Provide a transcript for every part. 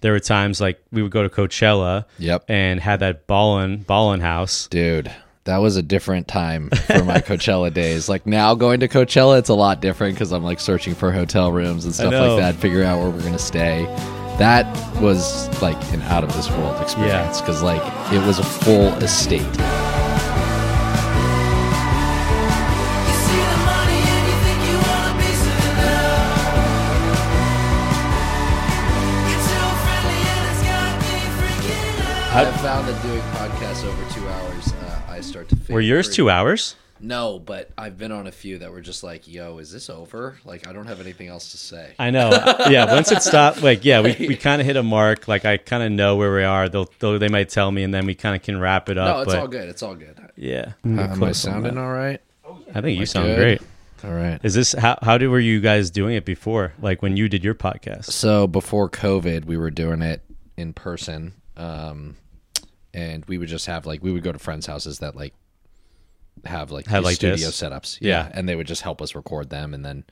there were times like we would go to Coachella Yep. and had that ballin' ballin' house. Dude, that was a different time for my Coachella days. Like now going to Coachella, it's a lot different because I'm like searching for hotel rooms and stuff like that, figure out where we're gonna stay. That was like an out of this world experience because like it was a full estate. Freaking out. I found that doing podcasts over two hours, uh, I start to. feel Were yours pretty- two hours? No, but I've been on a few that were just like, "Yo, is this over?" Like I don't have anything else to say. I know. yeah, once it stopped, like yeah, we, we kind of hit a mark. Like I kind of know where we are. They'll, they'll they might tell me, and then we kind of can wrap it up. no, it's but all good. It's all good. yeah, Uh, am I sounding all right? I think you sound good? great. All right. Is this how how do were you guys doing it before? Like when you did your podcast? So before COVID, we were doing it in person, um, and we would just have like we would go to friends' houses that like have like Have like studio this? setups, Yeah. and they would just help us record them, and then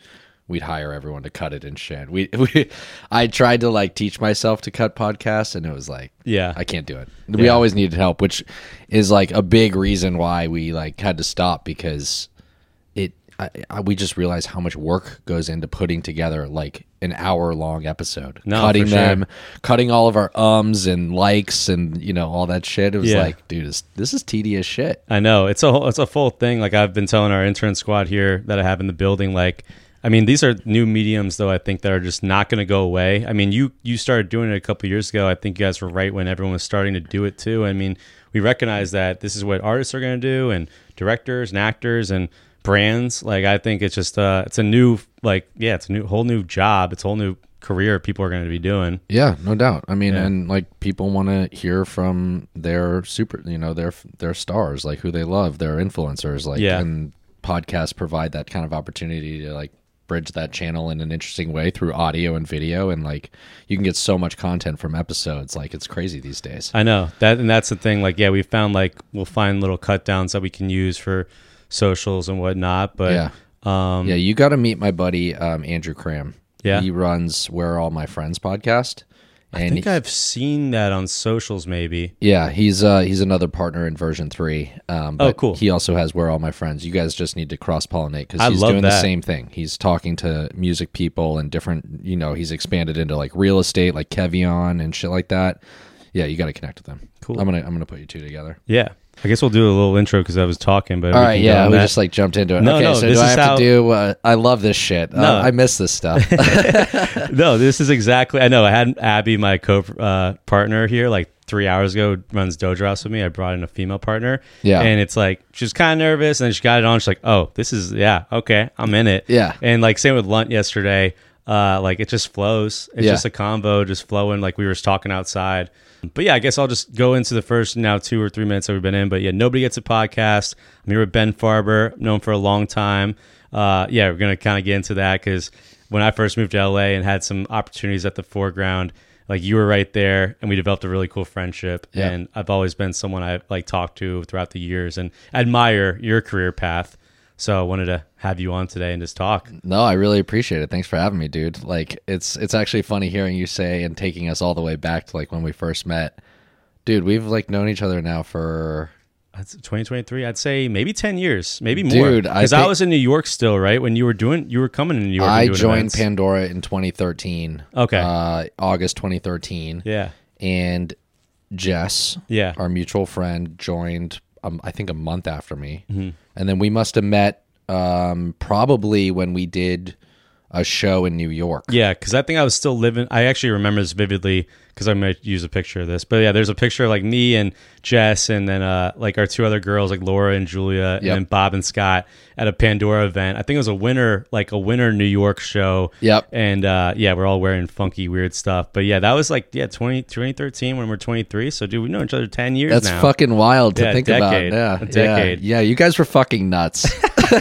we'd hire everyone to cut it and shit. We, we I tried to like teach myself to cut podcasts, and it was like Yeah. I can't do it. We Yeah. always needed help, which is like a big reason why we like had to stop because I, I, we just realized how much work goes into putting together like an hour long episode No, cutting sure. them cutting all of our ums and likes and you know all that shit it was Yeah. like dude this, this is tedious shit I know it's a it's a full thing. Like I've been telling our intern squad here that I have in the building. Like, I mean, these are new mediums though. I think that are just not going to go away. I mean, you you started doing it a couple years ago. I think you guys were right when everyone was starting to do it too. I mean, we recognize that this is what artists are going to do, and directors and actors and brands. Like, I think it's just uh, it's a new like yeah, it's a new whole new job. It's a whole new career people are going to be doing. yeah no doubt i mean Yeah. and like people want to hear from their super you know their their stars like who they love their influencers like Yeah. and podcasts provide that kind of opportunity to like bridge that channel in an interesting way through audio and video and like you can get so much content from episodes like it's crazy these days I know that, and that's the thing. Like, yeah, we found like we'll find little cut downs that we can use for socials and whatnot. But Yeah. um, yeah you got to meet my buddy um, andrew cram Yeah. he runs where all my friends podcast and I think he- I've seen that on socials. Maybe. yeah he's uh he's another partner in version 3 um Oh, cool. he also has where all my friends you guys just need to cross pollinate because I he's love doing the that. same thing he's talking to music people and different you know he's expanded into like real estate like kevion and shit like that yeah you got to connect with them Cool. i'm gonna i'm gonna put you two together Yeah. I guess we'll do a little intro because I was talking. But all right yeah we that. just like jumped into it No, okay no, so this do i have how- to do uh, i love this shit No. uh, i miss this stuff no, this is exactly. I know. I had Abby, my co uh, partner here, like three hours ago. Runs Dojo House with me. I brought in a female partner. Yeah. and it's like she's kind of nervous, and then she got it on. She's like, "Oh, this is yeah, okay, I'm in it." Yeah. and like same with Lunt yesterday. Uh, like it just flows. It's Yeah. just a combo, just flowing. Like we were talking outside. But yeah, I guess I'll just go into the first now two or three minutes that we've been in. But yeah, nobody gets a podcast. I'm here with Ben Farber, known for a long time. Uh, yeah, we're gonna kind of get into that because when I first moved to LA and had some opportunities at the foreground, like you were right there, and we developed a really cool friendship. Yeah. And I've always been someone I like talked to throughout the years and admire your career path. So I wanted to have you on today and just talk. No, I really appreciate it. Thanks for having me, dude. Like it's it's actually funny hearing you say and taking us all the way back to like when we first met. Dude, we've like known each other now for That's 2023. I'd say maybe 10 years, maybe more. Dude, because I, think- was in New York still, right? When you were doing, you were coming to New York. I joined events. Pandora in 2013. Okay. Uh August 2013. Yeah, And Jess, yeah, our mutual friend, joined um, I think a month after me. Mm-hmm. And then we must have met um probably when we did a show in New York. yeah. Because I think I was still living. I actually remember this vividly because I might use a picture of this. But yeah, there's a picture of like me and Jess, and then uh like our two other girls, like Laura and Julia, and then Bob and Scott at a Pandora event. I think it was a winter, like a winter New York show. Yep. And uh, yeah, we're all wearing funky, weird stuff. But yeah, that was like yeah, 20, 2013 when we're 23. So dude, we know each other 10 years That's now. fucking wild to Yeah, think decade. about. Yeah, A decade. Yeah. yeah, you guys were fucking nuts.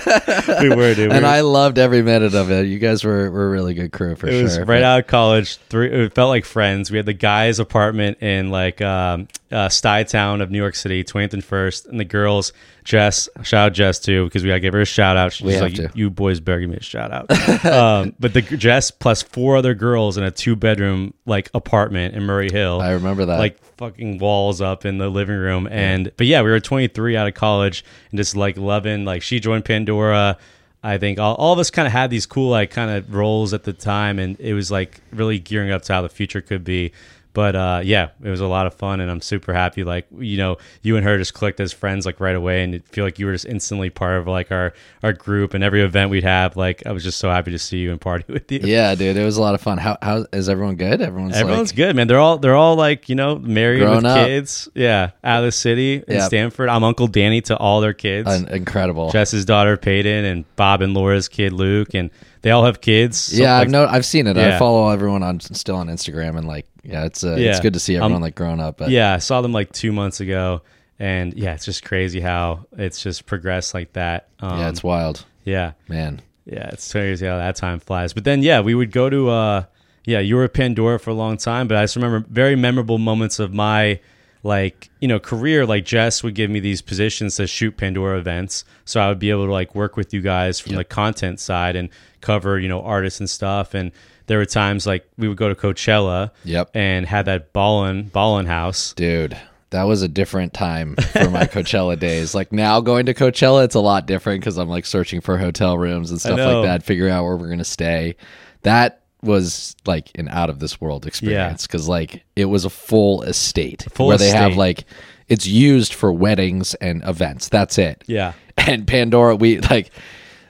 we were, dude. We and were- I loved every minute of it. You guys were, were a really good crew for it sure. was right But- out of college. Three, it felt like friends. We had the guy's apartment in like um, uh, Stuytown of New York City, 20th and First, and the girls. Jess, shout out Jess too, because we gotta give her a shout out. She's We have like, to. "You boys better give me a shout out." um, but the Jess plus four other girls in a two bedroom like apartment in Murray Hill. I remember that. like fucking walls up in the living room and but yeah we were 23 out of college and just like loving like she joined pandora i think all, all of us kind of had these cool like kind of roles at the time and it was like really gearing up to how the future could be but uh, yeah, it was a lot of fun, and I'm super happy. Like you know, you and her just clicked as friends like right away, and it feel like you were just instantly part of like our our group and every event we'd have. Like I was just so happy to see you and party with you. yeah, dude, it was a lot of fun. How how is everyone good? Everyone's Everyone's like, good, man. They're all they're all like you know married with up. kids. Yeah, out of the city in Yeah. Stamford. I'm Uncle Danny to all their kids. un- incredible. Jess's daughter Peyton and Bob and Laura's kid Luke, and they all have kids. So, yeah, like, I've no, I've seen it. Yeah. I follow everyone on still on Instagram, and like, yeah, it's uh, it's good to see everyone Um, like growing up. But yeah, I saw them like two months ago, and yeah, it's just crazy how it's just progressed like that. Um, yeah, it's wild, yeah, man. yeah, it's crazy how that time flies. But then yeah, we would go to uh, yeah, you were at Pandora for a long time, but I just remember very memorable moments of my like you know career like jess would give me these positions to shoot pandora events so i would be able to like work with you guys from the content side and cover you know artists and stuff and there were times like we would go to coachella Yep. and had that ballin ballin house Dude, that was a different time for my Coachella days. Like now going to Coachella, it's a lot different because I'm like searching for hotel rooms and stuff like that, figuring out where we're gonna stay. That was like an out of this world experience because like it was a full estate Full where they have estate. like it's used for weddings and events. That's it. yeah and Pandora, we like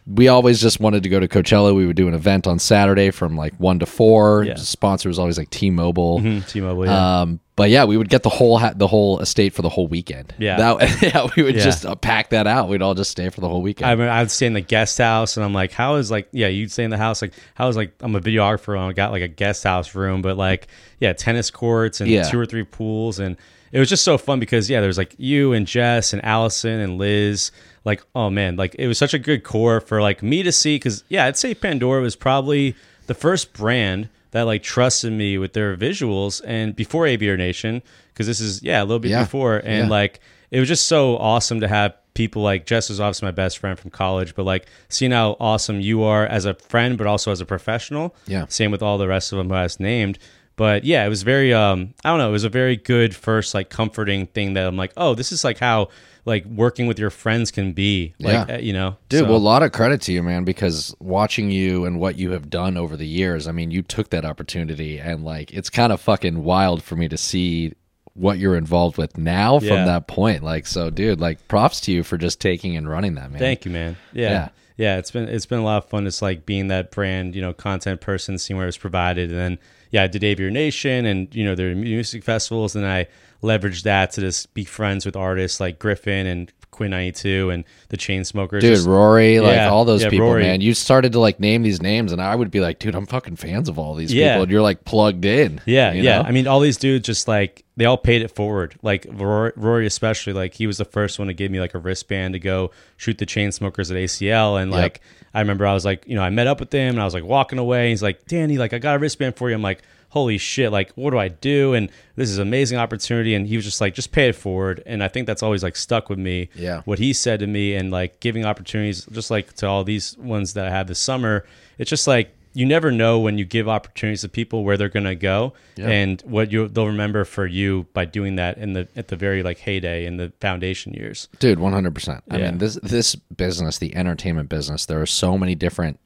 we always just wanted to go to Coachella. We would do an event on Saturday from like one to four. Yeah. Sponsor was always like T-Mobile. Mhm, t-mobile yeah. Um, but yeah, we would get the whole ha- the whole estate for the whole weekend. Yeah. that, yeah, we would Yeah. just uh, pack that out. We'd all just stay for the whole weekend. I mean, I'd stay in the guest house, and I'm like, how is like, yeah, you'd stay in the house, like, how is like, I'm a videographer, and I got like a guest house room, but like, yeah, tennis courts and Yeah. two or three pools, and it was just so fun because yeah, there's like you and Jess and Allison and Liz, like, oh man, like it was such a good core for like me to see, because yeah, I'd say Pandora was probably the first brand that like trusted me with their visuals, and before Aviator Nation, because this is yeah a little bit Yeah. before, and Yeah. like it was just so awesome to have people like Jess was obviously my best friend from college, but like seeing how awesome you are as a friend, but also as a professional. Yeah. Same with all the rest of them who I just named. But yeah, it was very um I don't know, it was a very good first like comforting thing that I'm like, oh, this is like how like working with your friends can be. Like Yeah. uh, you know. Dude, so- well, a lot of credit to you, man, because watching you and what you have done over the years, I mean, you took that opportunity and like it's kind of fucking wild for me to see what you're involved with now Yeah. from that point. Like, so, dude, like props to you for just taking and running that, man. Thank you, man. Yeah. Yeah. yeah. it's been it's been a lot of fun just like being that brand, you know, content person, seeing where it's provided. And then yeah, I did Aviator Nation and you know, their music festivals and I leveraged that to just be friends with artists like Griffin and Quinn ninety two and the Chainsmokers. Dude, Rory, like Yeah, all those yeah, people, Rory. man. You started to like name these names, and I would be like, dude, I'm fucking fans of all these Yeah. people, and you're like plugged in. Yeah, yeah. know? I mean, all these dudes just like they all paid it forward. Like Rory, Rory especially, like he was the first one to give me like a wristband to go shoot the Chainsmokers at ACL. And Yep. like I remember, I was like, you know, I met up with him and I was like walking away. He's like, Danny, like I got a wristband for you. I'm like, holy shit, like what do I do? And this is an amazing opportunity. And he was just like, just pay it forward. And I think that's always like stuck with me. Yeah. What he said to me and like giving opportunities, just like to all these ones that I had this summer. It's just like you never know when you give opportunities to people where they're gonna go and what you they'll remember for you by doing that in the at the very like heyday in the foundation years. dude 100% i Yeah. mean this this business the entertainment business there are so many different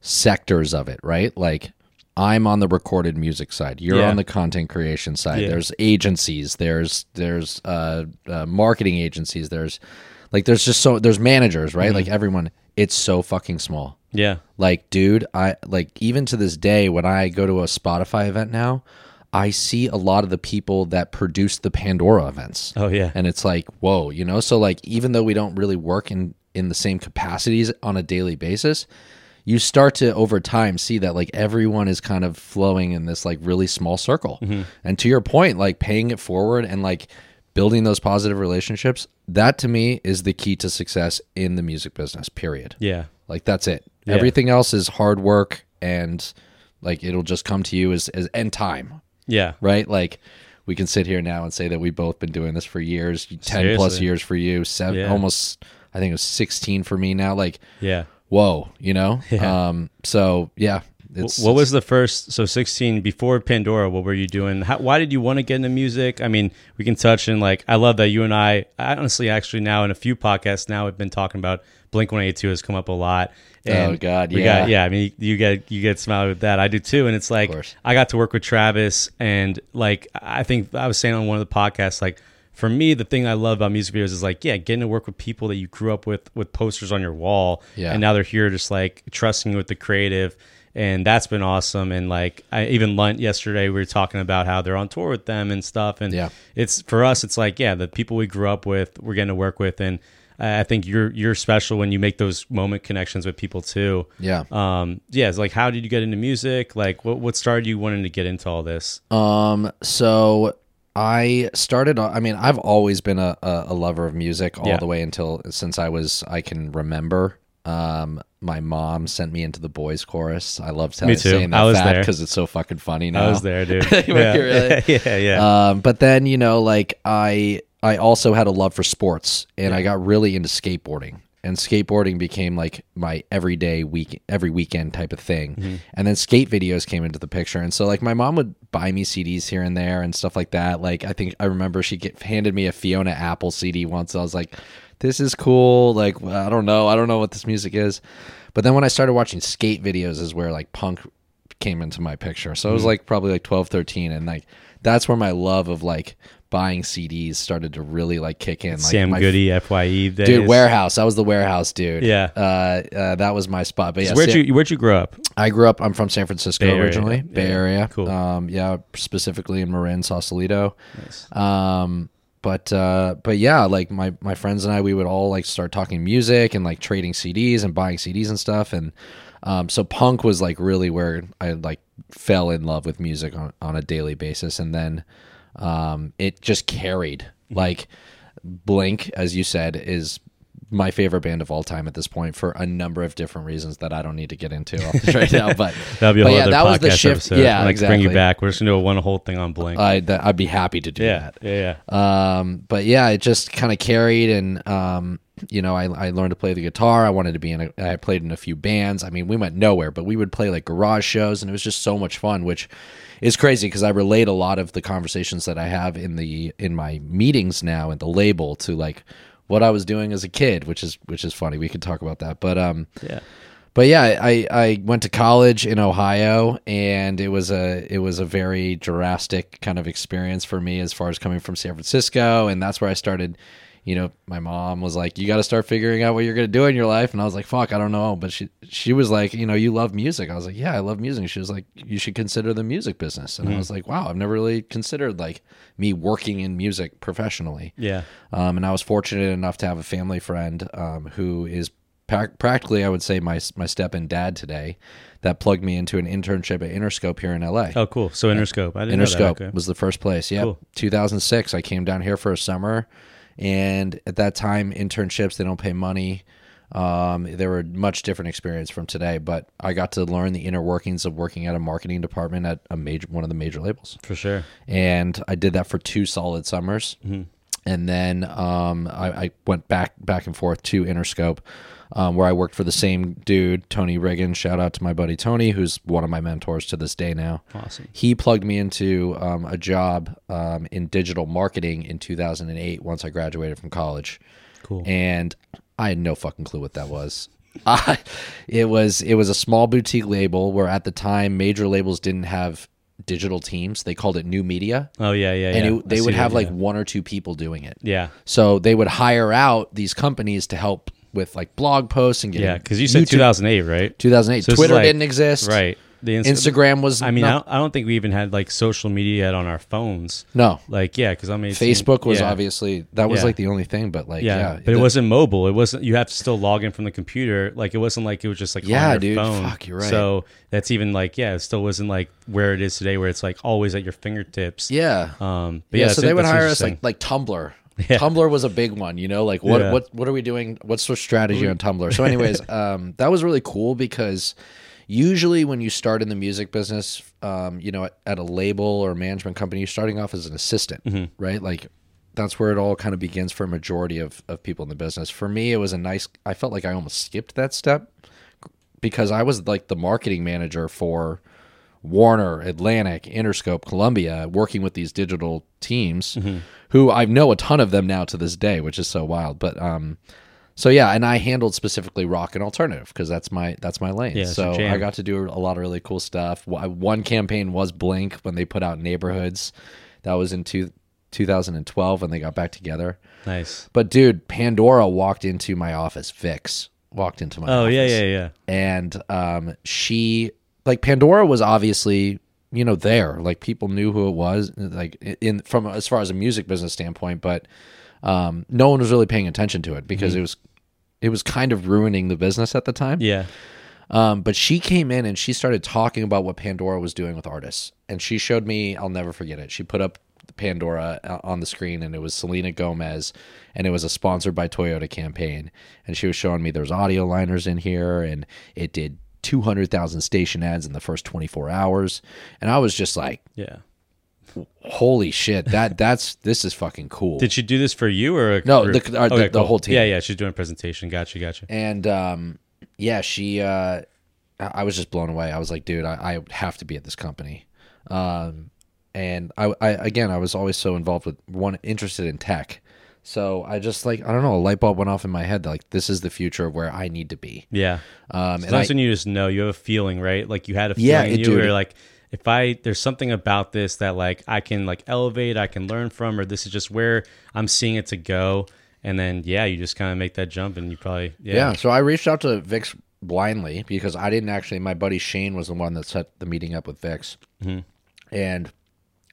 sectors of it right like i'm on the recorded music side you're Yeah. on the content creation side Yeah. there's agencies there's there's uh, uh marketing agencies there's like there's just so there's managers right Mm-hmm. like everyone it's so fucking small Yeah. like, dude, I like even to this day when I go to a Spotify event now, I see a lot of the people that produce the Pandora events. Oh yeah. And it's like, whoa, you know? So like even though we don't really work in in the same capacities on a daily basis, you start to over time see that like everyone is kind of flowing in this like really small circle. Mm-hmm. And to your point, like paying it forward and like building those positive relationships, that to me is the key to success in the music business, period. Yeah. Like that's it. Yeah. Everything else is hard work and like it'll just come to you as, as and time, Yeah. right? Like we can sit here now and say that we've both been doing this for years, 10 plus years for you, seven, Yeah. almost, I think it was 16 for me now. Like, Yeah. whoa, you know? Yeah. Um, so yeah, it's, what was the first? So sixteen before Pandora. What were you doing? How, why did you want to get into music? I mean, we can touch and like I love that you and I. I honestly, actually, now in a few podcasts now, we've been talking about Blink One Eighty Two has come up a lot. Oh, God, we yeah. got, yeah. I mean, you get you get smiled with that. I do too, and it's like. I got to work with Travis, and like I think I was saying on one of the podcasts, like for me, the thing I love about music videos is like, yeah, getting to work with people that you grew up with, with posters on your wall, Yeah. and now they're here just like trusting you with the creative and that's been awesome and like I, even Lunt yesterday we were talking about how they're on tour with them and stuff and Yeah. it's for us it's like yeah the people we grew up with we're getting to work with and I think you're you're special when you make those moment connections with people too yeah. um yeah it's like how did you get into music like what what started you wanting to get into all this Um, so I started. I mean, I've always been a, a, a lover of music all Yeah. the way until since I was I can remember. Um, my mom sent me into the boys chorus. I love telling, Me too. saying that I was fact because it's so fucking funny now. I was there dude yeah. really? yeah yeah Um, but then you know, like I I also had a love for sports, and I got really into skateboarding. And skateboarding became like my everyday week, every weekend type of thing. Mm-hmm. And then skate videos came into the picture, and so like my mom would buy me CDs here and there and stuff like that. Like I think I remember she get, handed me a Fiona Apple CD once. I was like, "This is cool." Like I don't know, I don't know what this music is. But then when I started watching skate videos, is where like punk came into my picture. So it was Mm-hmm. like probably like 12, 13. And like that's where my love of like buying CDs started to really like kick in. Like Sam my, Goody Fye days Dude, warehouse. I was the warehouse dude. Yeah. Uh, uh, that was my spot. But yeah, where'd Sam- you where'd you grow up I grew up. I'm from San Francisco Bay Area, originally, yeah. Bay Area. Cool. Um, yeah, specifically in Marin, Sausalito. Um, but uh, but yeah, like my my friends and I, we would all like start talking music and like trading CDs and buying CDs and stuff. And um, so punk was like really where I like fell in love with music on on a daily basis, and then um, it just carried. Like Blink, as you said, is my favorite band of all time at this point for a number of different reasons that I don't need to get into right now. But that'll be a whole yeah, other that was the podcast shift. episode Yeah, like exactly. bring you back we're just gonna do a one whole thing on Blink I I'd be happy to do yeah that. yeah yeah Um, but yeah, it just kind of carried, and um, you know, I, I learned to play the guitar. I wanted to be in. A, I played in a few bands. I mean, we went nowhere, but we would play like garage shows, and it was just so much fun. Which is crazy because I relate a lot of the conversations that I have in the in my meetings now at the label to like what I was doing as a kid, which is which is funny. We could talk about that, but um, yeah but yeah, I, I went to college in Ohio, and it was a it was a very drastic kind of experience for me as far as coming from San Francisco, and that's where I started. You know, my mom was like, "You got to start figuring out what you're going to do in your life," and I was like, "Fuck, I don't know." But she she was like, "You know, you love music." I was like, "Yeah, I love music." She was like, "You should consider the music business," and I was like, "Wow, I've never really considered like me working in music professionally." yeah Um, and I was fortunate enough to have a family friend um, who is pra- practically, I would say, my my step and dad today, that plugged me into an internship at Interscope here in LA. oh cool so Interscope I didn't know that. Interscope Okay. was the first place. Yeah, Cool. 2006. I came down here for a summer, and at that time, internships they don't pay money. Um, they were a much different experience from today, but I got to learn the inner workings of working at a marketing department at a major one of the major labels for sure and I did that for two solid summers. And then um, I, I went back back and forth to Interscope, um, where I worked for the same dude, Tony Riggin. Shout out to my buddy Tony, who's one of my mentors to this day now. Awesome. He plugged me into um, a job um, in digital marketing in 2008 once I graduated from college cool and I had no fucking clue what that was. I, it was it was a small boutique label where at the time major labels didn't have digital teams. They called it new media, oh yeah yeah and yeah. it, they would have like yeah. one or two people doing it. yeah So they would hire out these companies to help with like blog posts and getting yeah because you said YouTube- 2008 right 2008. So Twitter like- didn't exist. right the Insta- Instagram was. I mean, I don't, I don't think we even had like social media yet on our phones. no. Like, yeah, because I mean, Facebook was yeah. obviously that was Yeah. like the only thing, but like Yeah, yeah, but it the- wasn't mobile. It wasn't. You have to still log in from the computer. Like it wasn't like it was just like Yeah, on your dude. phone. Fuck, you're right. So that's even like yeah, it still wasn't like where it is today, where it's like always at your fingertips. Yeah. Um. But yeah, so they would hire us like like Tumblr. Yeah. Tumblr was a big one, you know, like what Yeah. what what are we doing? What's the strategy on Tumblr? So anyways, um that was really cool because usually when you start in the music business, um, you know, at, at a label or management company, you're starting off as an assistant, Mm-hmm. right? Like that's where it all kind of begins for a majority of, of people in the business. For me, it was a nice I felt like I almost skipped that step because I was like the marketing manager for Warner, Atlantic, Interscope, Columbia, working with these digital teams, who I know a ton of them now to this day, which is so wild. But um, so yeah, and I handled specifically rock and alternative because that's my that's my lane. Yeah, so. I got to do a lot of really cool stuff. One campaign was Blink when they put out Neighborhoods. That was in two, 2012 when they got back together. nice. But dude, Pandora walked into my office. Vix walked into my office. Oh office yeah, yeah, yeah. and um, she like Pandora was obviously you know there like people knew who it was like in from as far as a music business standpoint, but um, no one was really paying attention to it because it was it was kind of ruining the business at the time. Yeah. Um, but she came in and she started talking about what Pandora was doing with artists, and she showed me. I'll never forget it. She put up Pandora uh, on the screen, and it was Selena Gomez, and it was a sponsored by Toyota campaign. And she was showing me there's audio liners in here, and it did 200,000 station ads in the first 24 hours, and I was just like, Yeah. "Holy shit! That that's this is fucking cool." Did she do this for you or a No, group? the- our- the- the whole team. Yeah, yeah. She's doing a presentation. Gotcha, gotcha. and um, yeah, she. Uh, I I was just blown away. I was like, dude, I, I have to be at this company. Um, and I, I again, I was always so involved with one interested in tech. So I just like I don't know, a light bulb went off in my head. Like this is the future of where I need to be. Yeah. Um, and Sometimes I, when you just know, you have a feeling, right? Like you had a feeling Yeah, it- you dude. where like if I there's something about this that like I can like elevate, I can learn from, or this is just where I'm seeing it to go. And then yeah, you just kind of make that jump, and you probably yeah, yeah. So I reached out to Vix blindly because I didn't actually. My buddy Shane was the one that set the meeting up with Vix, and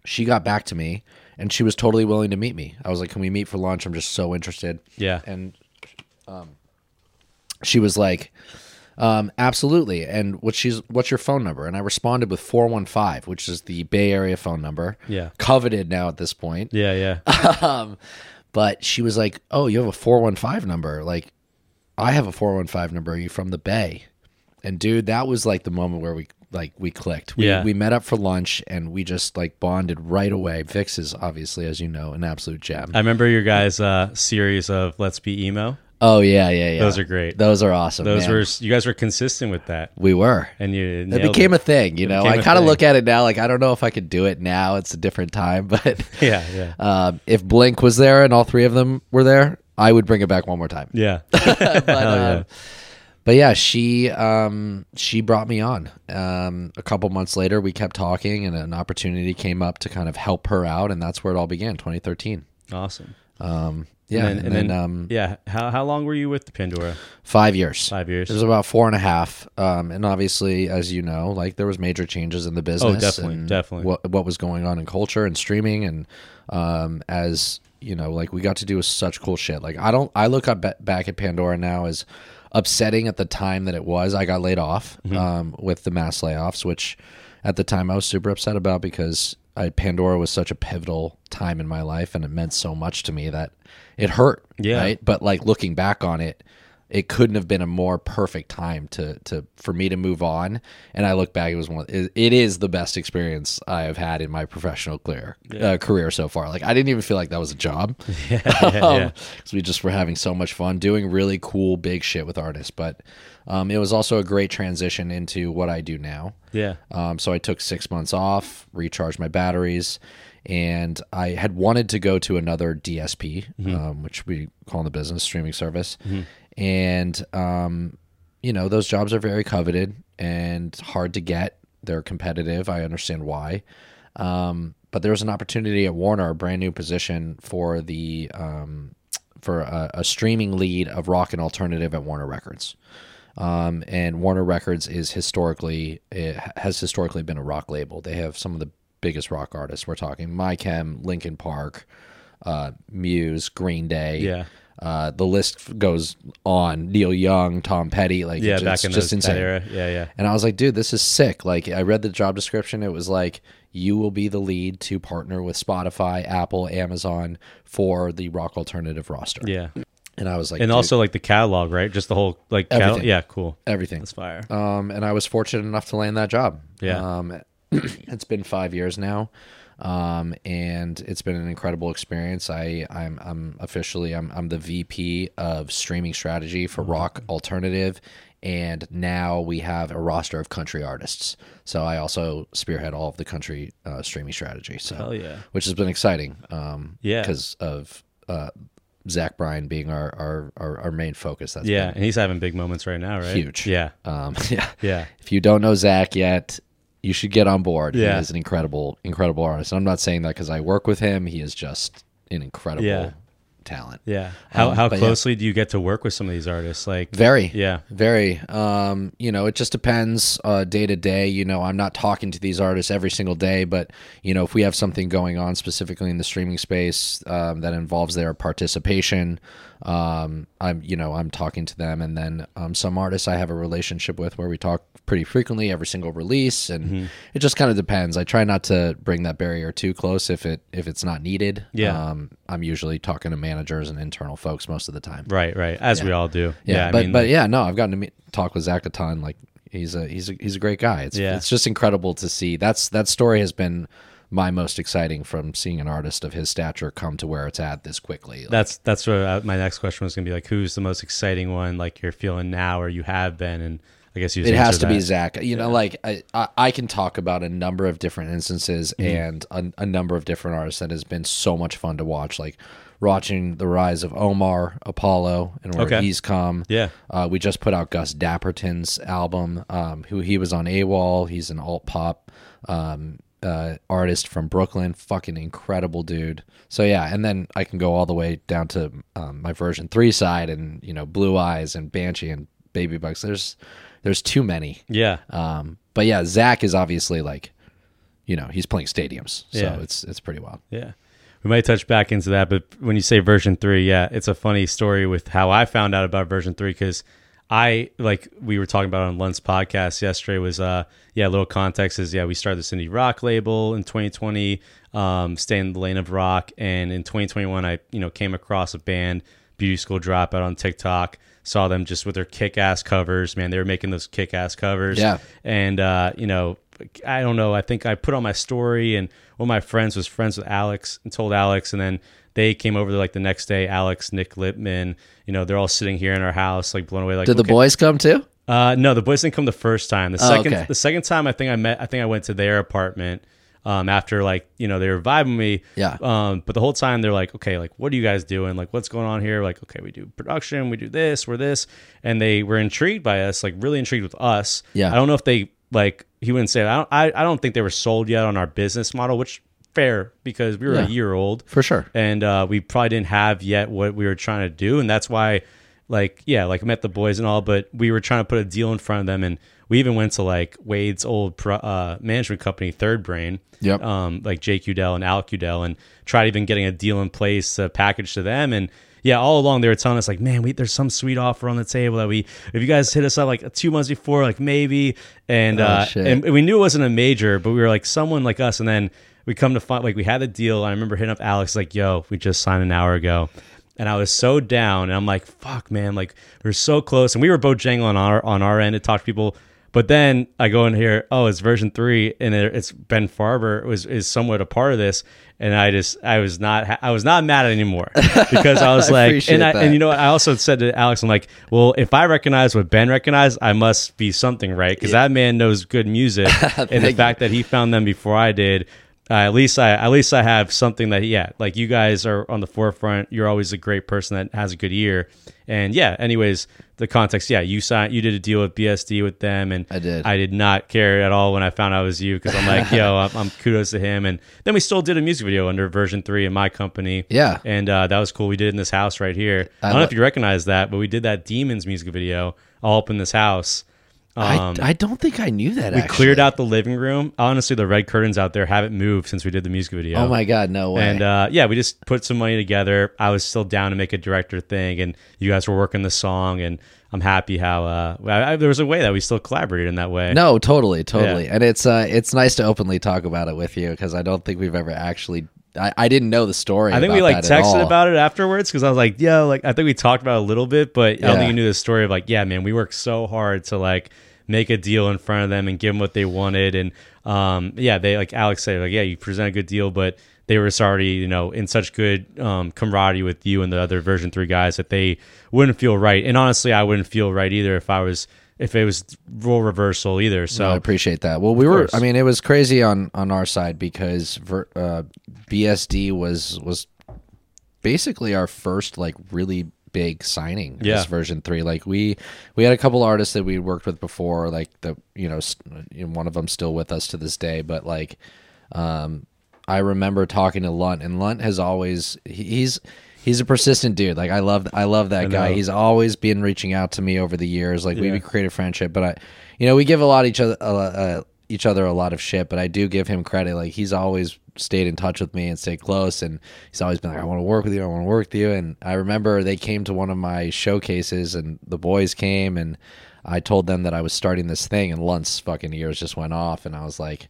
she got back to me, and she was totally willing to meet me. I was like, "Can we meet for lunch? I'm just so interested." yeah, and um, she was like, um, "Absolutely." And what she's, what's your phone number? And I responded with four one five, which is the Bay Area phone number, Yeah. coveted now at this point. yeah, yeah. um, But she was like, "Oh, you have a four one five number? Like, I have a four one five number. Are you from the Bay?" And dude, that was like the moment where we like we clicked. We Yeah. we met up for lunch and we just like bonded right away. Vix is obviously, as you know, an absolute gem. I remember your guys' uh, series of Let's Be Emo. oh yeah, yeah, yeah. Those are great. Those are awesome. Those man. were you guys were consistent with that, we were. and you It became it. a thing, you know. I kind of look at it now like I don't know if I could do it now. It's a different time, but yeah, yeah, um, if Blink was there and all three of them were there, I would bring it back one more time. yeah. but, Hell yeah. But yeah, she um, she brought me on. Um, a couple months later, we kept talking, and an opportunity came up to kind of help her out, and that's where it all began. 2013. awesome. Um, yeah, and and, then, then, and then um, yeah. How how long were you with the Pandora? five years. Five years. It was about four and a half, um, and obviously, as you know, like there was major changes in the business. Oh, definitely, and definitely. What what was going on in culture and streaming, and um, as you know, like we got to do such cool shit. Like I don't, I look up back at Pandora now as upsetting at the time that it was. I got laid off Mm-hmm. um, with the mass layoffs, which at the time I was super upset about because I, Pandora was such a pivotal time in my life, and it meant so much to me that it hurt. Yeah. Right. But like looking back on it, it couldn't have been a more perfect time to to for me to move on. And I look back, it was one. It, it is the best experience I have had in my professional career uh, career so far. Like I didn't even feel like that was a job. yeah, yeah. because we just were having so much fun doing really cool big shit with artists. But um, it was also a great transition into what I do now. yeah. Um, so I took six months off, recharged my batteries, and I had wanted to go to another DSP, um, which we call in the business streaming service. And, um, you know, those jobs are very coveted and hard to get. They're competitive. I understand why. Um, but there was an opportunity at Warner, a brand new position for the um, for a, a streaming lead of rock and alternative at Warner Records. Um, and Warner Records is historically it has historically been a rock label. They have some of the biggest rock artists. We're talking My Chem, Linkin Park, uh, Muse, Green Day. Yeah. Uh, the list goes on. Neil Young, Tom Petty, like Yeah, it's back in just those, insane. era. Yeah, yeah. And I was like, dude, this is sick. Like, I read the job description. It was like, you will be the lead to partner with Spotify, Apple, Amazon for the rock alternative roster. Yeah. And I was like, And also like the catalog, right? Just the whole like catalog. Yeah, cool. everything. That's fire. Um, and I was fortunate enough to land that job. Yeah. Um, it's been five years now. Um, and it's been an incredible experience. I, I'm, I'm officially, I'm, I'm the VP of streaming strategy for rock alternative. And now we have a roster of country artists. So I also spearhead all of the country uh, streaming strategy. So, Hell yeah. which has been exciting. Um, Yeah. because of, uh, Zach Bryan being our, our, our, our main focus. That's Yeah, and he's having big moments right now, right? Huge. Yeah. um, yeah. Yeah. If you don't know Zach yet, you should get on board. Yeah. He is an incredible, incredible artist. And I'm not saying that because I work with him. He is just an incredible Yeah. talent. Yeah. How Um, how but yeah. closely do you get to work with some of these artists? Like Very. Yeah. Very. Um, you know, it just depends uh, day to day. You know, I'm not talking to these artists every single day, but you know, if we have something going on specifically in the streaming space um, that involves their participation, um, I'm you know I'm talking to them, and then um, some artists I have a relationship with where we talk pretty frequently every single release, and Mm-hmm. it just kind of depends. I try not to bring that barrier too close if it if it's not needed. Yeah. um, I'm usually talking to managers and internal folks most of the time. Right, right. As we all do. Yeah, Yeah, I but mean, but yeah, no, I've gotten to meet, talk with Zach a ton. Like he's a he's a he's a great guy. It's Yeah. it's just incredible to see. That's that story has been my most exciting from seeing an artist of his stature come to where it's at this quickly. Like, that's that's what uh, my next question was going to be like. Who's the most exciting one? Like you're feeling now, or you have been? And I guess you. it has to be. Zach. You know, like I, I can talk about a number of different instances Mm-hmm. and a, a number of different artists that has been so much fun to watch. Like watching the rise of Omar Apollo and where Okay. he's come. Yeah. Uh, we just put out Gus Dapperton's album, um, who he was on AWAL. He's an alt pop um, uh, artist from Brooklyn. Fucking incredible dude. So yeah, and then I can go all the way down to um, my version three side, and you know, Blue Eyes and Banshee and Baby Bugs. There's there's too many. Yeah, Um, but yeah, Zach is obviously like, you know, he's playing stadiums, so Yeah. it's it's pretty wild. yeah. We might touch back into that, but when you say version three, yeah, it's a funny story with how I found out about version three because I like we were talking about on Lund's podcast yesterday was uh yeah a little context is yeah we started this indie rock label in 2020 um stay in the lane of rock and in 2021 I you know came across a band Beauty School Dropout on TikTok saw them just with their kick ass covers man they were making those kick ass covers Yeah. and uh you know I don't know I think I put on my story and one of my friends was friends with Alex and told Alex and then they came over like the next day Alex Nick Lipman you know they're all sitting here in our house like blown away like Did the okay. boys come too? Uh, no, the boys didn't come the first time. The Oh, second, okay. the second time, I think I met. I think I went to their apartment. Um, after like you know they were vibing me. Yeah. Um, but the whole time they're like, okay, like what are you guys doing? Like what's going on here? Like okay, we do production, we do this, we're this, and they were intrigued by us, like really intrigued with us. Yeah. I don't know if they like. He wouldn't say. I don't. I, I don't think they were sold yet on our business model, which fair because we were Yeah. a year old For sure. and uh, we probably didn't have yet what we were trying to do, and that's why, like, yeah, like I met the boys and all, but we were trying to put a deal in front of them, and we even went to like Wade's old pro, uh, management company, Third Brain, Yep. um, like Jake Udell and Alec Udell, and tried even getting a deal in place to package to them, and yeah, all along they were telling us like, man, we there's some sweet offer on the table that we if you guys hit us up like two months before, like maybe, and Oh, uh, and we knew it wasn't a major, but we were like someone like us, and then we come to find like we had the deal. I remember hitting up Alex like, "Yo, we just signed an hour ago," and I was so down, and I'm like, "Fuck, man!" Like we are so close, and we were both jangling on our on our end to talk to people. But then I go in here, oh, it's version three, and it's Ben Farber was is somewhat a part of this, and I just I was not I was not mad anymore because I was I like, and I, that. and you know what? I also said to Alex, I'm like, well, if I recognize what Ben recognized, I must be something right because that man knows good music, and the fact that he found them before I did. Uh, at least I at least I have something that yeah, like you guys are on the forefront. You're always a great person that has a good ear, and yeah. Anyways, the context, yeah, you signed, you did a deal with BSD with them, and I did. I did not care at all when I found out it was you because I'm like, yo, I'm, I'm kudos to him, and then we still did a music video under version three in my company, Yeah. and uh, that was cool. We did it in this house right here. I, don't know if you recognize that, but we did that Demons music video all up in this house. Um, I, I don't think I knew that. we actually. cleared out the living room. Honestly, the red curtains out there haven't moved since we did the music video. Oh my god, no way. And uh, yeah, we just put some money together. I was still down to make a director thing, and you guys were working the song, and I'm happy how uh, I, I- there was a way that we still collaborated in that way. no, totally, totally. And it's uh, it's nice to openly talk about it with you because I don't think we've ever actually. I, I didn't know the story. I think we like texted about it afterwards because I was like, yeah, like I think we talked about it a little bit, but I don't think you knew the story of like, yeah, man, we worked so hard to like make a deal in front of them and give them what they wanted, and um, yeah, they like Alex said, like, yeah, you present a good deal, but they were already, you know, in such good um, camaraderie with you and the other version three guys that they wouldn't feel right, and honestly, I wouldn't feel right either if I was if it was role reversal either. So No, I appreciate that. Well, we were. I mean, it was crazy on on our side because ver, uh, BSD was was basically our first like really big signing. Yeah. This version three. Like we we had a couple artists that we worked with before. Like the you know, s- you know, one of them still with us to this day. But like, um, I remember talking to Lunt, and Lunt has always he's. He's a persistent dude. Like I love, I love that guy. know. He's always been reaching out to me over the years. Like we've created friendship, but I, you know, we give a lot each other, uh, uh, each other a lot of shit. But I do give him credit. Like he's always stayed in touch with me and stayed close, and he's always been like, I want to work with you. I want to work with you. And I remember they came to one of my showcases, and the boys came, and I told them that I was starting this thing, and Lunt's fucking ears just went off, and I was like.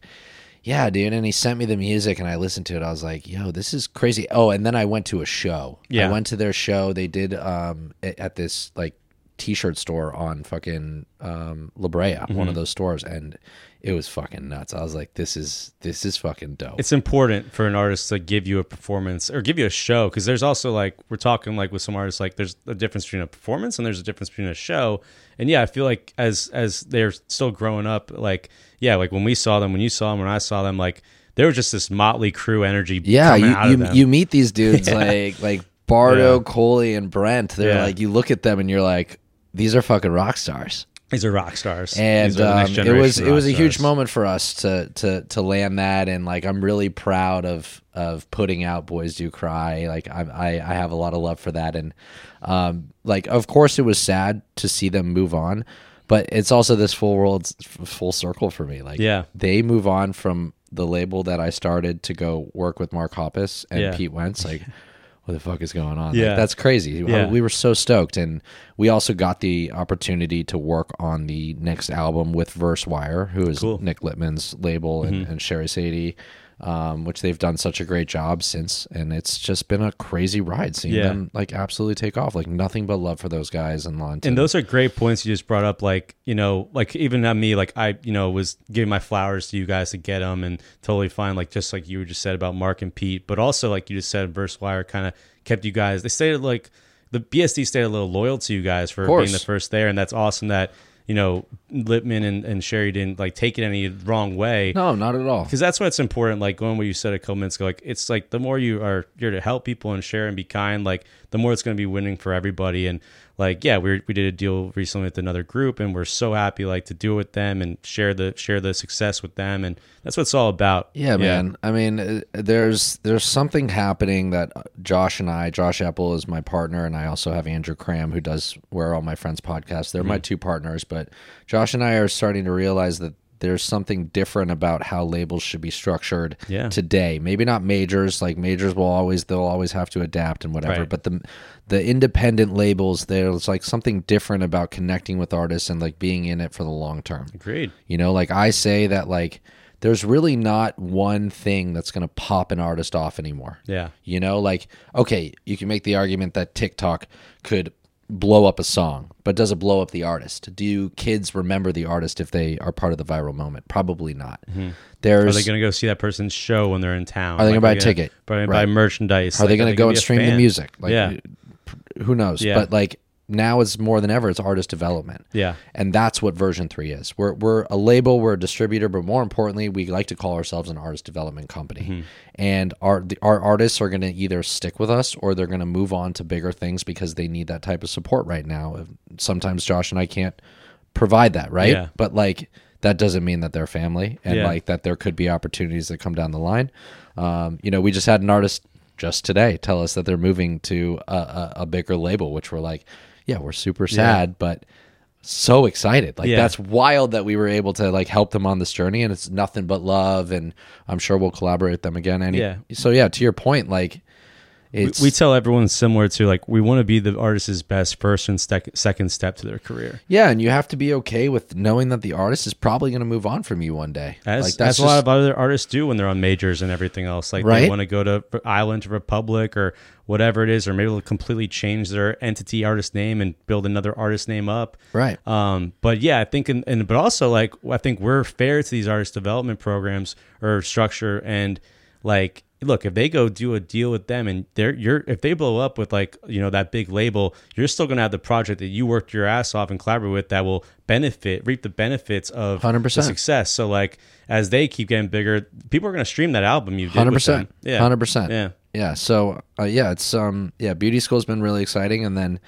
Yeah, dude. And he sent me the music and I listened to it. I was like, yo, this is crazy. Oh, and then I went to a show. Yeah. I went to their show. They did um at this like t-shirt store on fucking um La Brea, one Mm-hmm. of those stores, and it was fucking nuts. I was like, this is this is fucking dope. it's important for an artist to give you a performance or give you a show because there's also like we're talking like with some artists like there's a difference between a performance and there's a difference between a show and yeah i feel like as as they're still growing up like yeah like when we saw them when you saw them when i saw them like there was just this motley crew energy yeah, coming you out of you, you meet these dudes like like Bardo, Coley, and Brent. They're Yeah. like you look at them and you're like, these are fucking rock stars. these are rock stars. And These are the next um, it was it was a rock huge moment for us to to to land that. And like I'm really proud of of putting out Boys Do Cry. Like I I, I have a lot of love for that. And um like of course it was sad to see them move on but it's also this full world full circle for me like Yeah. they move on from the label that I started to go work with Mark Hoppus and Yeah. Pete Wentz like what the fuck is going on? Like, Yeah. that's crazy. Yeah. We were so stoked, and we also got the opportunity to work on the next album with Verswire who is Cool. Mm-hmm. Nick Littman's label, and, and Sherry Sadie, um, which they've done such a great job since. And it's just been a crazy ride seeing Yeah. them like absolutely take off. Like nothing but love for those guys and Lon. and those are great points you just brought up like you know like even at me like i you know was giving my flowers to you guys to get them and totally fine like just like you just said about mark and pete but also like you just said verswire kind of kept you guys they stayed like the bsd stayed a little loyal to you guys for being the first there and that's awesome that you know lippman and, and sherry didn't like take it any wrong way no, not at all. because that's what's important. Like going what you said a couple minutes ago, like it's like the more you are you're to help people and share and be kind, like the more it's going to be winning for everybody. And like yeah, we we did a deal recently with another group, and we're so happy like to do it with them and share the share the success with them, and that's what it's all about. Yeah, man. I mean, uh, there's there's something happening that uh, Josh and I, Josh Apple is my partner, and I also have Andrew Cram who does Where All My Friends podcast. They're Mm-hmm. my two partners, but Josh and I are starting to realize that there's something different about how labels should be structured Yeah. today. Maybe not majors, like majors will always they'll always have to adapt and whatever, Right. but the the independent labels there's like something different about connecting with artists and like being in it for the long term. Agreed. You know, like I say that like there's really not one thing that's going to pop an artist off anymore. Yeah. You know, like okay, you can make the argument that TikTok could blow up a song, but does it blow up the artist? Do kids remember the artist if they are part of the viral moment? Probably not. Mm-hmm. Are they going to go see that person's show when they're in town? Are they gonna buy a ticket? Are they gonna Right. buy merchandise? are they going to go and stream the music? Like yeah. who knows? Yeah. But like now it's more than ever it's artist development. Yeah. And that's what version 3 is. We're we're a label, we're a distributor, but more importantly, we like to call ourselves an artist development company. Mm-hmm. And our the, our artists are going to either stick with us or they're going to move on to bigger things because they need that type of support right now. Sometimes Josh and I can't provide that, right? Yeah. But like that doesn't mean that they're family and Yeah. like that there could be opportunities that come down the line. Um, you know, we just had an artist just today tell us that they're moving to a, a, a bigger label, which we're like, yeah, we're super sad, but so excited. Like Yeah. that's wild that we were able to like help them on this journey and it's nothing but love and I'm sure we'll collaborate with them again. Any, Yeah. So yeah, to your point, like it's we tell everyone similar to like we want to be the artist's best first and stec- second step to their career. yeah, and you have to be okay with knowing that the artist is probably going to move on from you one day. As, like that's as a lot of other artists do when they're on majors and everything else. Like Right. they want to go to Island Republic or whatever it is, or maybe they'll completely change their entity artist name and build another artist name up. right. Um, but yeah, I think, and, and but also like I think we're fair to these artist development programs or structure, and like look, if they go do a deal with them and they're you're if they blow up with like you know that big label, you're still gonna have the project that you worked your ass off and collaborate with that will benefit reap the benefits of 100%. the success. So like as they keep getting bigger, people are gonna stream that album you did Hundred percent. Yeah, Hundred percent. Yeah. Yeah. So uh, yeah, it's um yeah, beauty school's been really exciting, and then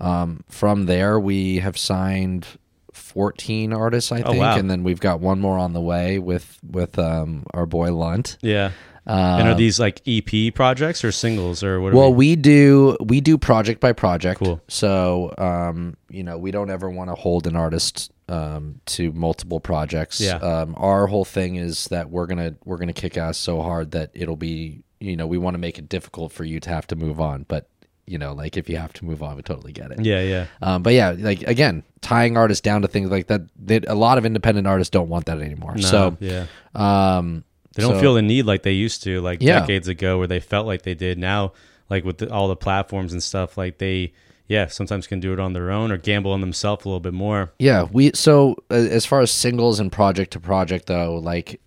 um from there we have signed. 14 artists i Oh, think wow. and then we've got one more on the way with with um our boy lunt Yeah. And are these like EP projects or singles or what? are Um, well we- we do we do project by project Cool. so um you know we don't ever want to hold an artist um to multiple projects Yeah. um our whole thing is that we're gonna we're gonna kick ass so hard that it'll be you know we want to make it difficult for you to have to move on but you know like if you have to move on we totally get it yeah, yeah. um, but yeah like again tying artists down to things like that they, a lot of independent artists don't want that anymore No, so yeah. um They don't so- feel the need like they used to, like Yeah. decades ago, where they felt like they did. Now, like with the, all the platforms and stuff, like they, yeah, sometimes can do it on their own or gamble on themselves a little bit more. Yeah, we so uh, as far as singles and project to project though, like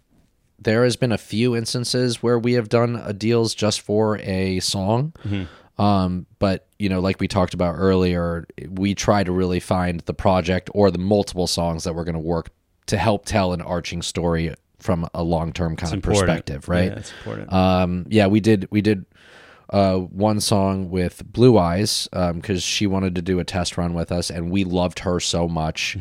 there has been a few instances where we have done uh, deals just for a song. Um, but you know, like we talked about earlier, we try to really find the project or the multiple songs that we're going to work to help tell an arching story from a long-term kind of Important. perspective, right? Yeah, it's important. Um, yeah, we did we did uh, one song with Blue Eyes because she wanted to do a test run with us, and we loved her so much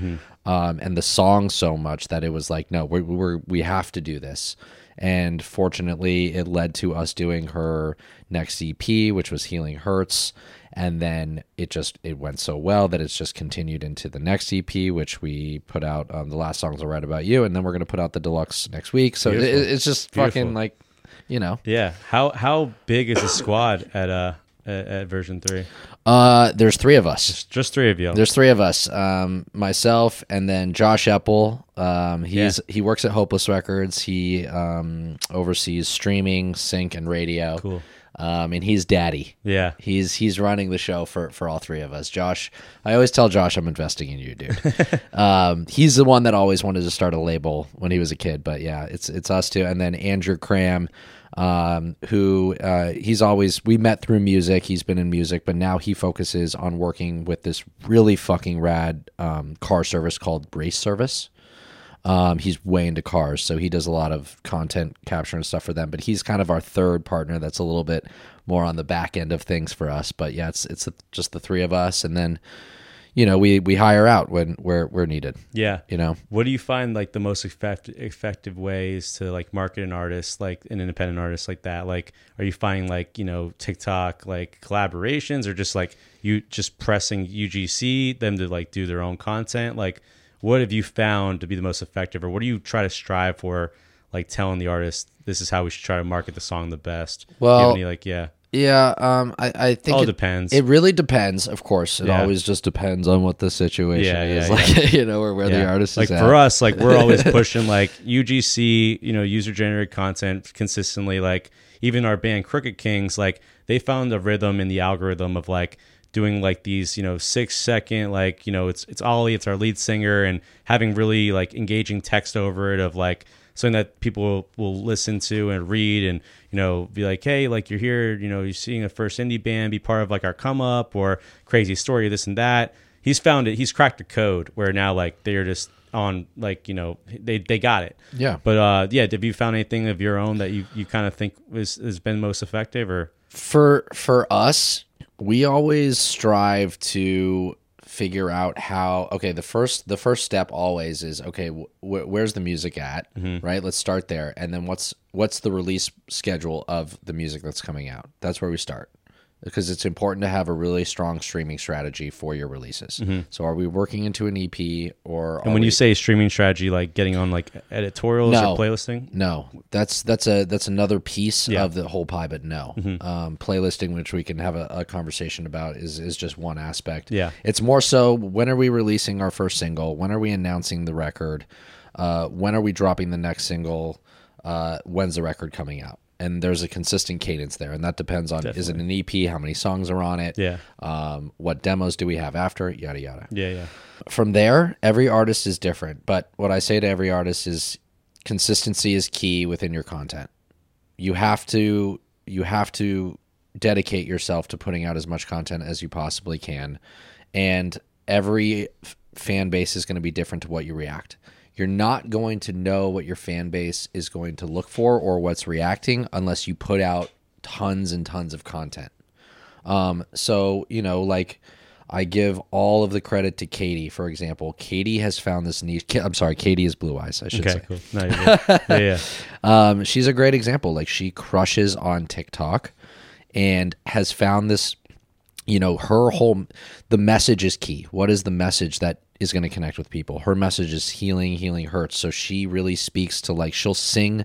um, and the song so much that it was like, no, we're, we're we have to do this. And fortunately, it led to us doing her next EP, which was Healing Hurts. And then it just it went so well that it's just continued into the next EP, which we put out. Um, the last song's "I'll Write About You," and then we're gonna put out the deluxe next week. So it, it's just Beautiful. fucking like, you know, yeah. How how big is the squad at uh at, at version three? Uh, there's three of us. Just three of you. There's three of us. Um, myself and then Josh Epple. Um, he's he works at Hopeless Records. He um, oversees streaming, sync, and radio. Cool. Um, and he's daddy. Yeah. He's he's running the show for for all three of us. Josh, I always tell Josh I'm investing in you, dude. um, he's the one that always wanted to start a label when he was a kid, but yeah, it's it's us two. And then Andrew Cram, um, who uh, he's always we met through music. He's been in music, but now he focuses on working with this really fucking rad um, car service called Brace Service. Um, he's way into cars, so he does a lot of content capture and stuff for them. But he's kind of our third partner that's a little bit more on the back end of things for us. But yeah, it's it's just the three of us, and then you know we we hire out when where we're needed. Yeah. You know, What do you find like the most effective effective ways to like market an artist, like an independent artist like that? Like, are you finding like you know TikTok like collaborations, or just like you just pressing UGC them to like do their own content? Like, what have you found to be the most effective, or what do you try to strive for? Like telling the artist this is how we should try to market the song the best. Do you have Well, any, like yeah, yeah. Um, I I think all it, depends. It really depends, of course. It Yeah. always just depends on what the situation Yeah, is, yeah, like you know, or where the artist like is Like for at. us like we're always pushing like UGC you know user generated content consistently like even our band Crooked Kings like they found a rhythm in the algorithm of like doing like these you know six second like you know it's it's Ollie it's our lead singer and having really like engaging text over it of like something that people will, listen to and read and you know be like hey like you're here you know you're seeing a first indie band be part of like our come up or crazy story this and that. He's found it he's cracked a code where now like they're just on like you know they they got it. Yeah. but uh yeah have you found anything of your own that you you kind of think was has been most effective or? For for us we always strive to figure out how okay the first the first step always is okay wh- where's the music at mm-hmm. right? Let's start there. And then what's what's the release schedule of the music that's coming out? That's where we start because it's important to have a really strong streaming strategy for your releases so are we working into an ep or and when you say streaming strategy like getting on like editorials No. or playlisting No, that's that's a that's another piece Yeah. Mm-hmm. of the whole pie. But no, um, playlisting, which we can have a, a conversation about, is is just one aspect. Yeah. it's more so when are we releasing our first single? When are we announcing the record? Uh, when are we dropping the next single? Uh, when's the record coming out? And there's a consistent cadence there, and that depends on is it an EP? How many songs are on it? Yeah. Um, what demos do we have after? it? Yada yada yeah yeah from there, every artist is different. But what I say to every artist is consistency is key within your content. You have to you have to dedicate yourself to putting out as much content as you possibly can. And every f- fan base is going to be different to what you react. You're not going to know what your fan base is going to look for or what's reacting unless you put out tons and tons of content. Um, so you know, like I give all of the credit to Katie, for example. Katie has found this niche. I'm sorry, Katie is Blue Eyes. I should okay say. cool no, yeah yeah Um, she's a great example. Like she crushes on TikTok, and has found this. You know, her whole the message is key. What is the message that is going to connect with people? Her message is healing, healing hurts. So she really speaks to like she'll sing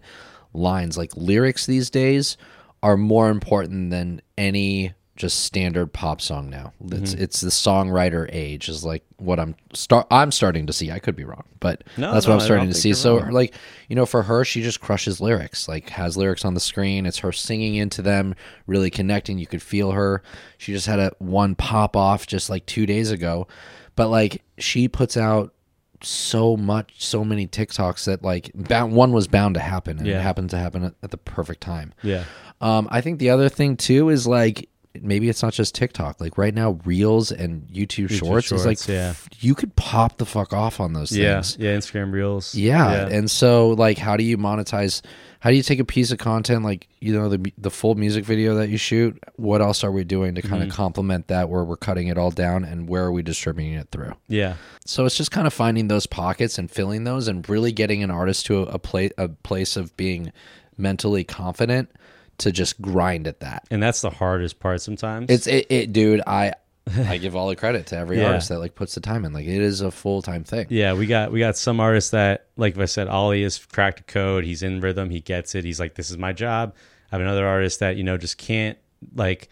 lines like lyrics these days are more important than any just standard pop song now. It's Mm-hmm. it's the songwriter age is like what I'm start I'm starting to see. I could be wrong, but No, that's no, what I'm starting to see. So wrong. like you know for her she just crushes lyrics like has lyrics on the screen it's her singing into them really connecting you could feel her she just had a one pop off just like two days ago but like she puts out so much so many tiktoks that like bound, one was bound to happen and Yeah. it happened to happen at, at the perfect time yeah um, I think the other thing too is like maybe it's not just TikTok. Like right now, Reels and YouTube, Shorts, is like yeah. f- you could pop the fuck off on those things. yeah things. yeah instagram reels Yeah. and so like, how do you monetize? How do you take a piece of content like you know the the full music video that you shoot? What else are we doing to kind Mm-hmm. of complement that? Where we're cutting it all down, and where are we distributing it through? yeah So it's just kind of finding those pockets and filling those, and really getting an artist to a, a place a place of being mentally confident to just grind at that. and that's the hardest part sometimes It's it, it dude. I I give all the credit to every Yeah. artist that like puts the time in. Like it is a full time thing. Yeah, we got we got some artists that, like I said, Ollie has cracked a code. He's in rhythm. He gets it. He's like, this is my job. I have another artist that you know just can't like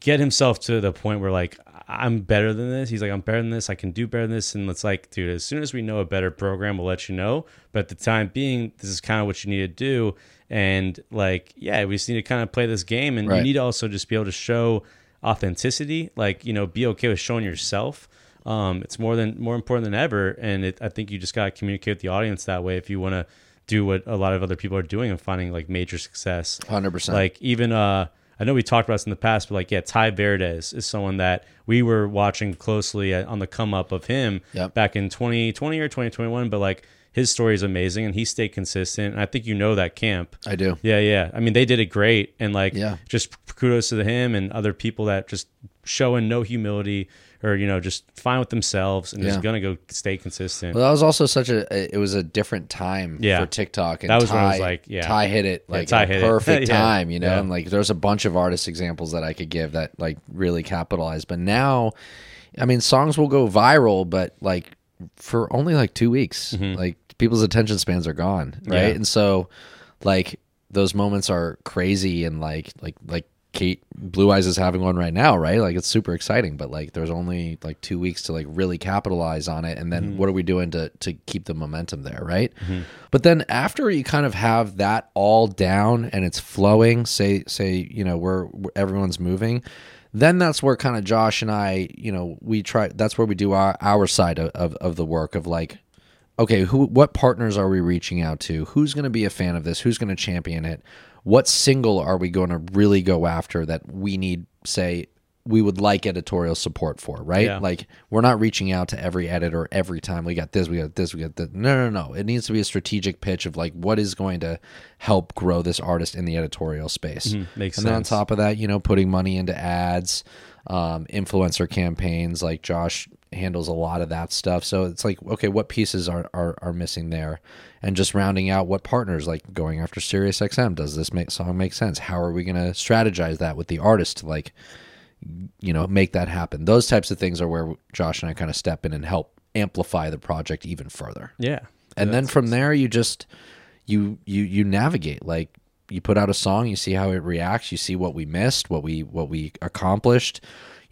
get himself to the point where like I'm better than this. He's like, I'm better than this. I can do better than this. And it's like, dude, as soon as we know a better program, we'll let you know. But at the time being, this is kind of what you need to do. And like, yeah, we just need to kind of play this game. And you need to also just be able to show authenticity. Like, you know, be okay with showing yourself. Um, it's more than more important than ever. And it, I think you just got to communicate with the audience that way if you want to do what a lot of other people are doing and finding like major success. Hundred percent. Like even uh I know we talked about this in the past, but like yeah, Tai Verdes is someone that we were watching closely on the come up of him Yep. back in 2020 or 2021. But like his story is amazing and he stayed consistent. And I think you know that camp. I do. Yeah, yeah. I mean, they did it great, and like, Yeah. just kudos to him and other people that just showing no humility or you know just fine with themselves and Yeah. just gonna go stay consistent. Well, that was also such a. It was a different time Yeah. for TikTok. And That was Tai, when it was like, yeah. Tai hit it like Tai a hit perfect Yeah. time, you know. Yeah. And like, there's a bunch of artist examples that I could give that like really capitalized. But now, I mean, songs will go viral, but like for only like two weeks, mm-hmm. like people's attention spans are gone, right? Mm-hmm. Yeah. And so, like, those moments are crazy and like like like. Kate Blue Eyes is having one right now, right? Like it's super exciting, but like there's only like two weeks to like really capitalize on it, and then Mm-hmm. what are we doing to to keep the momentum there, right? But then after you kind of have that all down and it's flowing, say say you know where everyone's moving, then that's where kind of Josh and I, you know, we try. That's where we do our our side of of, of the work of like. Okay, who what partners are we reaching out to? Who's going to be a fan of this? Who's going to champion it? What single are we going to really go after that we need say we would like editorial support for, right? Yeah. Like we're not reaching out to every editor every time we got this, we got this, we got this. No, no, no. It needs to be a strategic pitch of like what is going to help grow this artist in the editorial space. makes and then on top of that, you know, putting money into ads, um, influencer campaigns. Like Josh handles a lot of that stuff. So it's like, okay, what pieces are are, are missing there, and just rounding out what partners. Like going after Sirius XM. Does this make song make sense? How are we going to strategize that with the artist to like, you know, make that happen? Those types of things are where Josh and I kind of step in and help amplify the project even further Yeah. and then from there you just you you you navigate like you put out a song you see how it reacts you see what we missed what we what we accomplished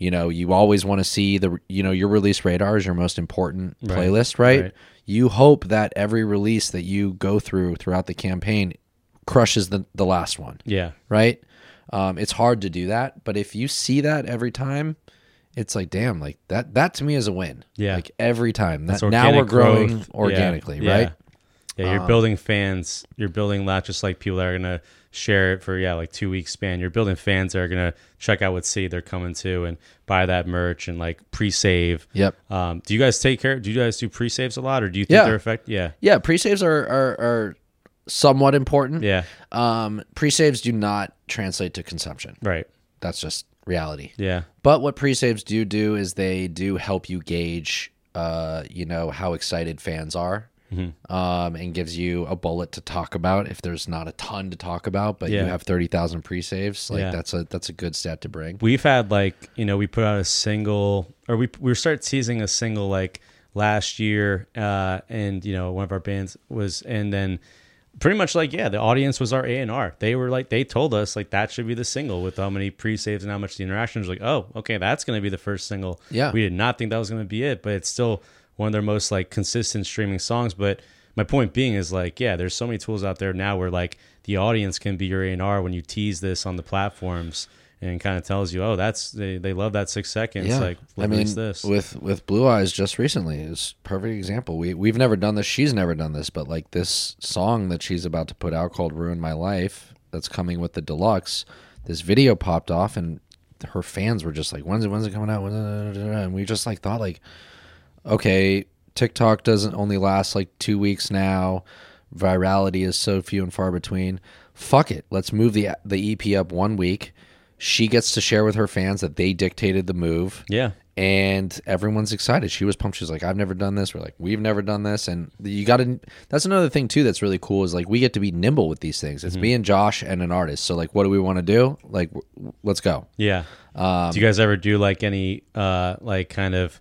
you know you always want to see the you know your release radar is your most important Right, playlist right? right. you hope that every release that you go through throughout the campaign crushes the the last one Yeah. right um, it's hard to do that but if you see that every time it's like damn like that that to me is a win Yeah. like every time that now we're growing growth. Organically Yeah. right Yeah, you're building fans. You're building not just like people that are gonna share it for yeah like two weeks span. You're building fans that are gonna check out what city they're coming to and buy that merch and like pre-save. Yep. Um, do you guys take care? Do you guys do pre-saves a lot, or do you think Yeah. they're effective? Yeah. Yeah, pre-saves are, are are somewhat important. Yeah. Um, pre-saves do not translate to consumption. Right. That's just reality. Yeah. But what pre-saves do do is they do help you gauge, uh, you know, how excited fans are, Mm-hmm. um, and gives you a bullet to talk about if there's not a ton to talk about, but you Yeah. have thirty thousand pre-saves. Like Yeah. that's a that's a good stat to bring. We've had like you know we put out a single or we we start teasing a single like last year, uh, and you know one of our bands was and then pretty much like yeah the audience was our A and R. They were like they told us like that should be the single with how many pre saves and how much the interaction was like oh okay that's gonna be the first single. Yeah. we did not think that was gonna be it, but it's still one of their most like consistent streaming songs. But my point being is like yeah there's so many tools out there now where like the audience can be your A and R when you tease this on the platforms and kind of tells you, oh, that's they, they love that six seconds. Like, I mean, this. with with Blue Eyes just recently is perfect example. We we've never done this. She's never done this, but like this song that she's about to put out called "Ruin My Life" that's coming with the deluxe. This video popped off, and her fans were just like, "When's it? When's it coming out?" And we just like thought like, okay, TikTok doesn't only last like two weeks now. Virality is so few and far between. Fuck it. Let's move the the EP up one week. She gets to share with her fans that they dictated the move yeah, and everyone's excited. She was pumped. She's like, "I've never done this." We're like, "We've never done this." And you got to. That's another thing too. That's really cool. Is like we get to be nimble with these things. It's me and Josh and an artist. So like, what do we want to do? Like, w- let's go. yeah. Um, Do you guys ever do like any uh like kind of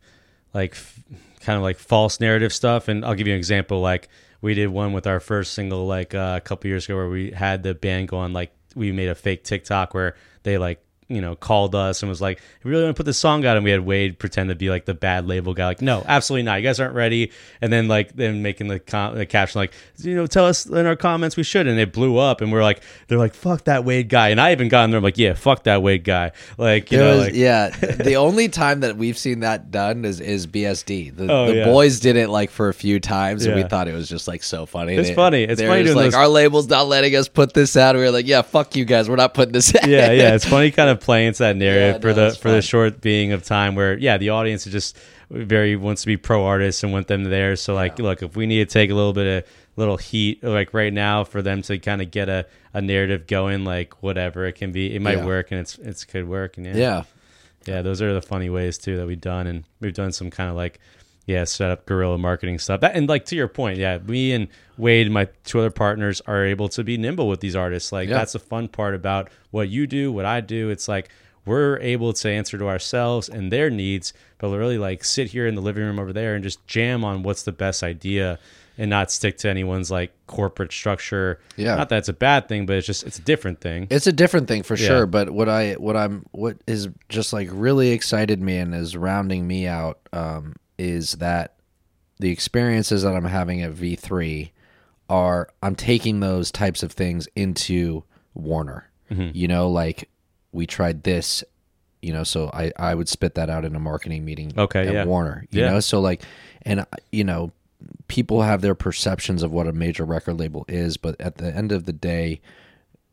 like f- kind of like false narrative stuff? And I'll give you an example. Like we did one with our first single like uh, a couple years ago where we had the band go on like we made a fake TikTok where they like you know called us and was like, "We really want to put this song out," and we had Wade pretend to be like the bad label guy, like, "No, absolutely not. You guys aren't ready." And then like then making the, com- the caption like, "You know, tell us in our comments we should," and it blew up, and we're like, they're like, "Fuck that Wade guy," and I even got in there I'm like, "Yeah, fuck that Wade guy," like you There know, was- like yeah, the only time that we've seen that done is is BSD. The, Oh, the yeah. boys did it like for a few times, and we thought it was just like so funny. It's They- funny. It's funny like those- our label's not letting us put this out. We were like, yeah, fuck you guys, we're not putting this out. yeah, yeah. It's funny kind of playing into that narrative Yeah, for no, the for the short being of time where yeah, the audience is just very wants to be pro artists and want them there. So like, look, if we need to take a little bit of little heat like right now for them to kind of get a, a narrative going, like whatever it can be, it might Yeah. work and it's it's could work. And yeah, yeah. yeah, those are the funny ways too that we've done, and we've done some kind of like, yeah, set up guerrilla marketing stuff. That and like to your point, yeah, me and Wade, my two other partners, are able to be nimble with these artists. Like Yeah. that's the fun part about what you do, what I do. It's like we're able to answer to ourselves and their needs, but really like sit here in the living room over there and just jam on what's the best idea. And not stick to anyone's like corporate structure. Yeah. Not that it's a bad thing, but it's just it's a different thing. It's a different thing for Yeah. sure, but what I what I'm what is just like really excited me and is rounding me out um, is that the experiences that I'm having at V3 are I'm taking those types of things into Warner. Mm-hmm. You know, like we tried this, you know, so I I would spit that out in a marketing meeting Okay, at yeah. Warner, you Yeah. know, so like and uh, you know people have their perceptions of what a major record label is, but at the end of the day,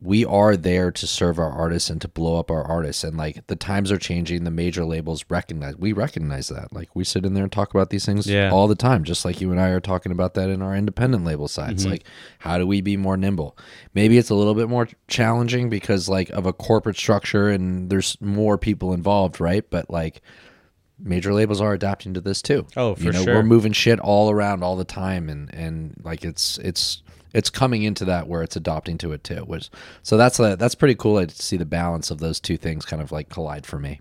we are there to serve our artists and to blow up our artists. And like the times are changing, the major labels recognize we recognize that. Like we sit in there and talk about these things Yeah. all the time, just like you and I are talking about that in our independent label side. It's mm-hmm. like, how do we be more nimble? Maybe it's a little bit more challenging because like of a corporate structure and there's more people involved, right? But like major labels are adapting to this too. Oh, for you know, sure. We're moving shit all around all the time, and and like it's it's it's coming into that where it's adopting to it too. Which so that's a, that's pretty cool to see the balance of those two things kind of like collide for me.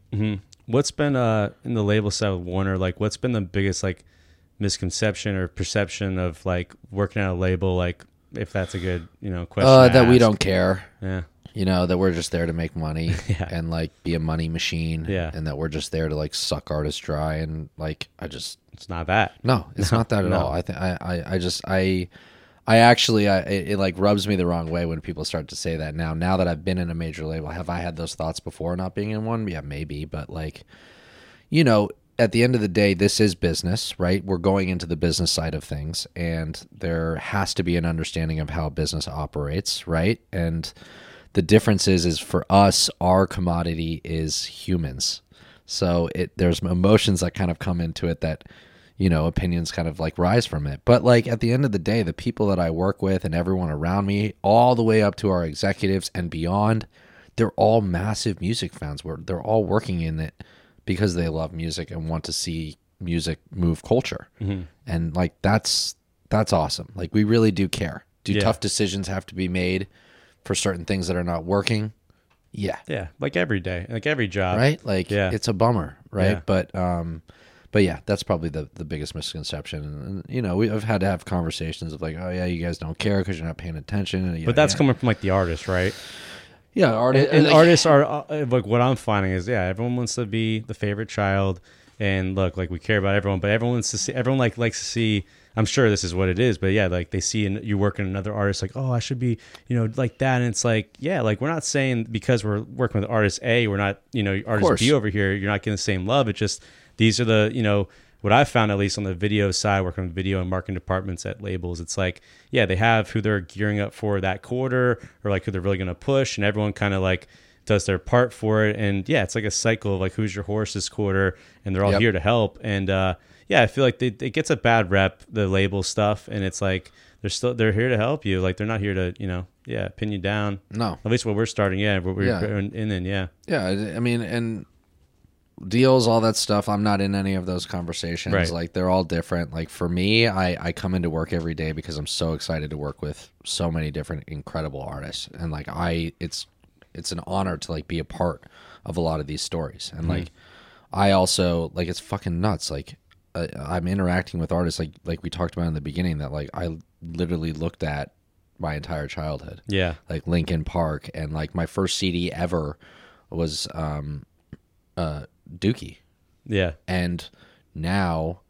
What's been uh in the label side with Warner? Like, what's been the biggest like misconception or perception of like working at a label? Like, if that's a good you know question. Uh, that we don't care. Yeah. You know that we're just there to make money Yeah. and like be a money machine. Yeah. and that we're just there to like suck artists dry and like I just It's not that. No, it's not that at no. all. I think I, I, I just I I actually I it, it like rubs me the wrong way when people start to say that now. Now that I've been in a major label, have I had those thoughts before not being in one? Yeah, maybe, but like you know, at the end of the day, this is business, right? We're going into the business side of things, and there has to be an understanding of how business operates, right? And the difference is, is for us, our commodity is humans. So it there's emotions that kind of come into it that you know opinions kind of like rise from it. But like at the end of the day, the people that I work with and everyone around me, all the way up to our executives and beyond, they're all massive music fans. Where they're all working in it because they love music and want to see music move culture. And like that's that's awesome. Like we really do care. Do Yeah. tough decisions have to be made for certain things that are not working? Yeah. Yeah, like every day, like every job. Right? Like yeah. it's a bummer, right? Yeah. But um but yeah, that's probably the, the biggest misconception. And, and you know, we, I've had to have conversations of like, oh yeah, you guys don't care because you're not paying attention. And, But that's yeah. coming from like the artist, right? yeah, artists and artists are uh, like what I'm finding is yeah, everyone wants to be the favorite child, and look, like we care about everyone, but everyone wants to see everyone like likes to see. I'm sure this is what it is, but yeah, like they see an, you work working another artist, like oh, I should be you know like that, and it's like yeah, like we're not saying because we're working with artist A, we're not you know artist B over here, you're not getting the same love. It's just these are the you know what I found at least on the video side, working with video and marketing departments at labels, it's like, yeah, they have who they're gearing up for that quarter or like who they're really going to push, and everyone kind of like does their part for it. And yeah, it's like a cycle of like who's your horse this quarter, and they're all Yep. here to help. And uh, yeah, I feel like they, it gets a bad rep, the label stuff, and it's like they're still they're here to help you. Like they're not here to you know yeah pin you down. No. At least what we're starting, yeah, what we're Yeah. in, and yeah, Yeah, I mean, and deals, all that stuff. I'm not in any of those conversations. Right. Like they're all different. Like for me, I I come into work every day because I'm so excited to work with so many different incredible artists, and like I, it's it's an honor to like be a part of a lot of these stories, and like I also like it's fucking nuts. Like uh, I'm interacting with artists like like we talked about in the beginning that like I literally looked at my entire childhood yeah, like Linkin Park, and like my first CD ever was um, uh, Dookie, yeah, and now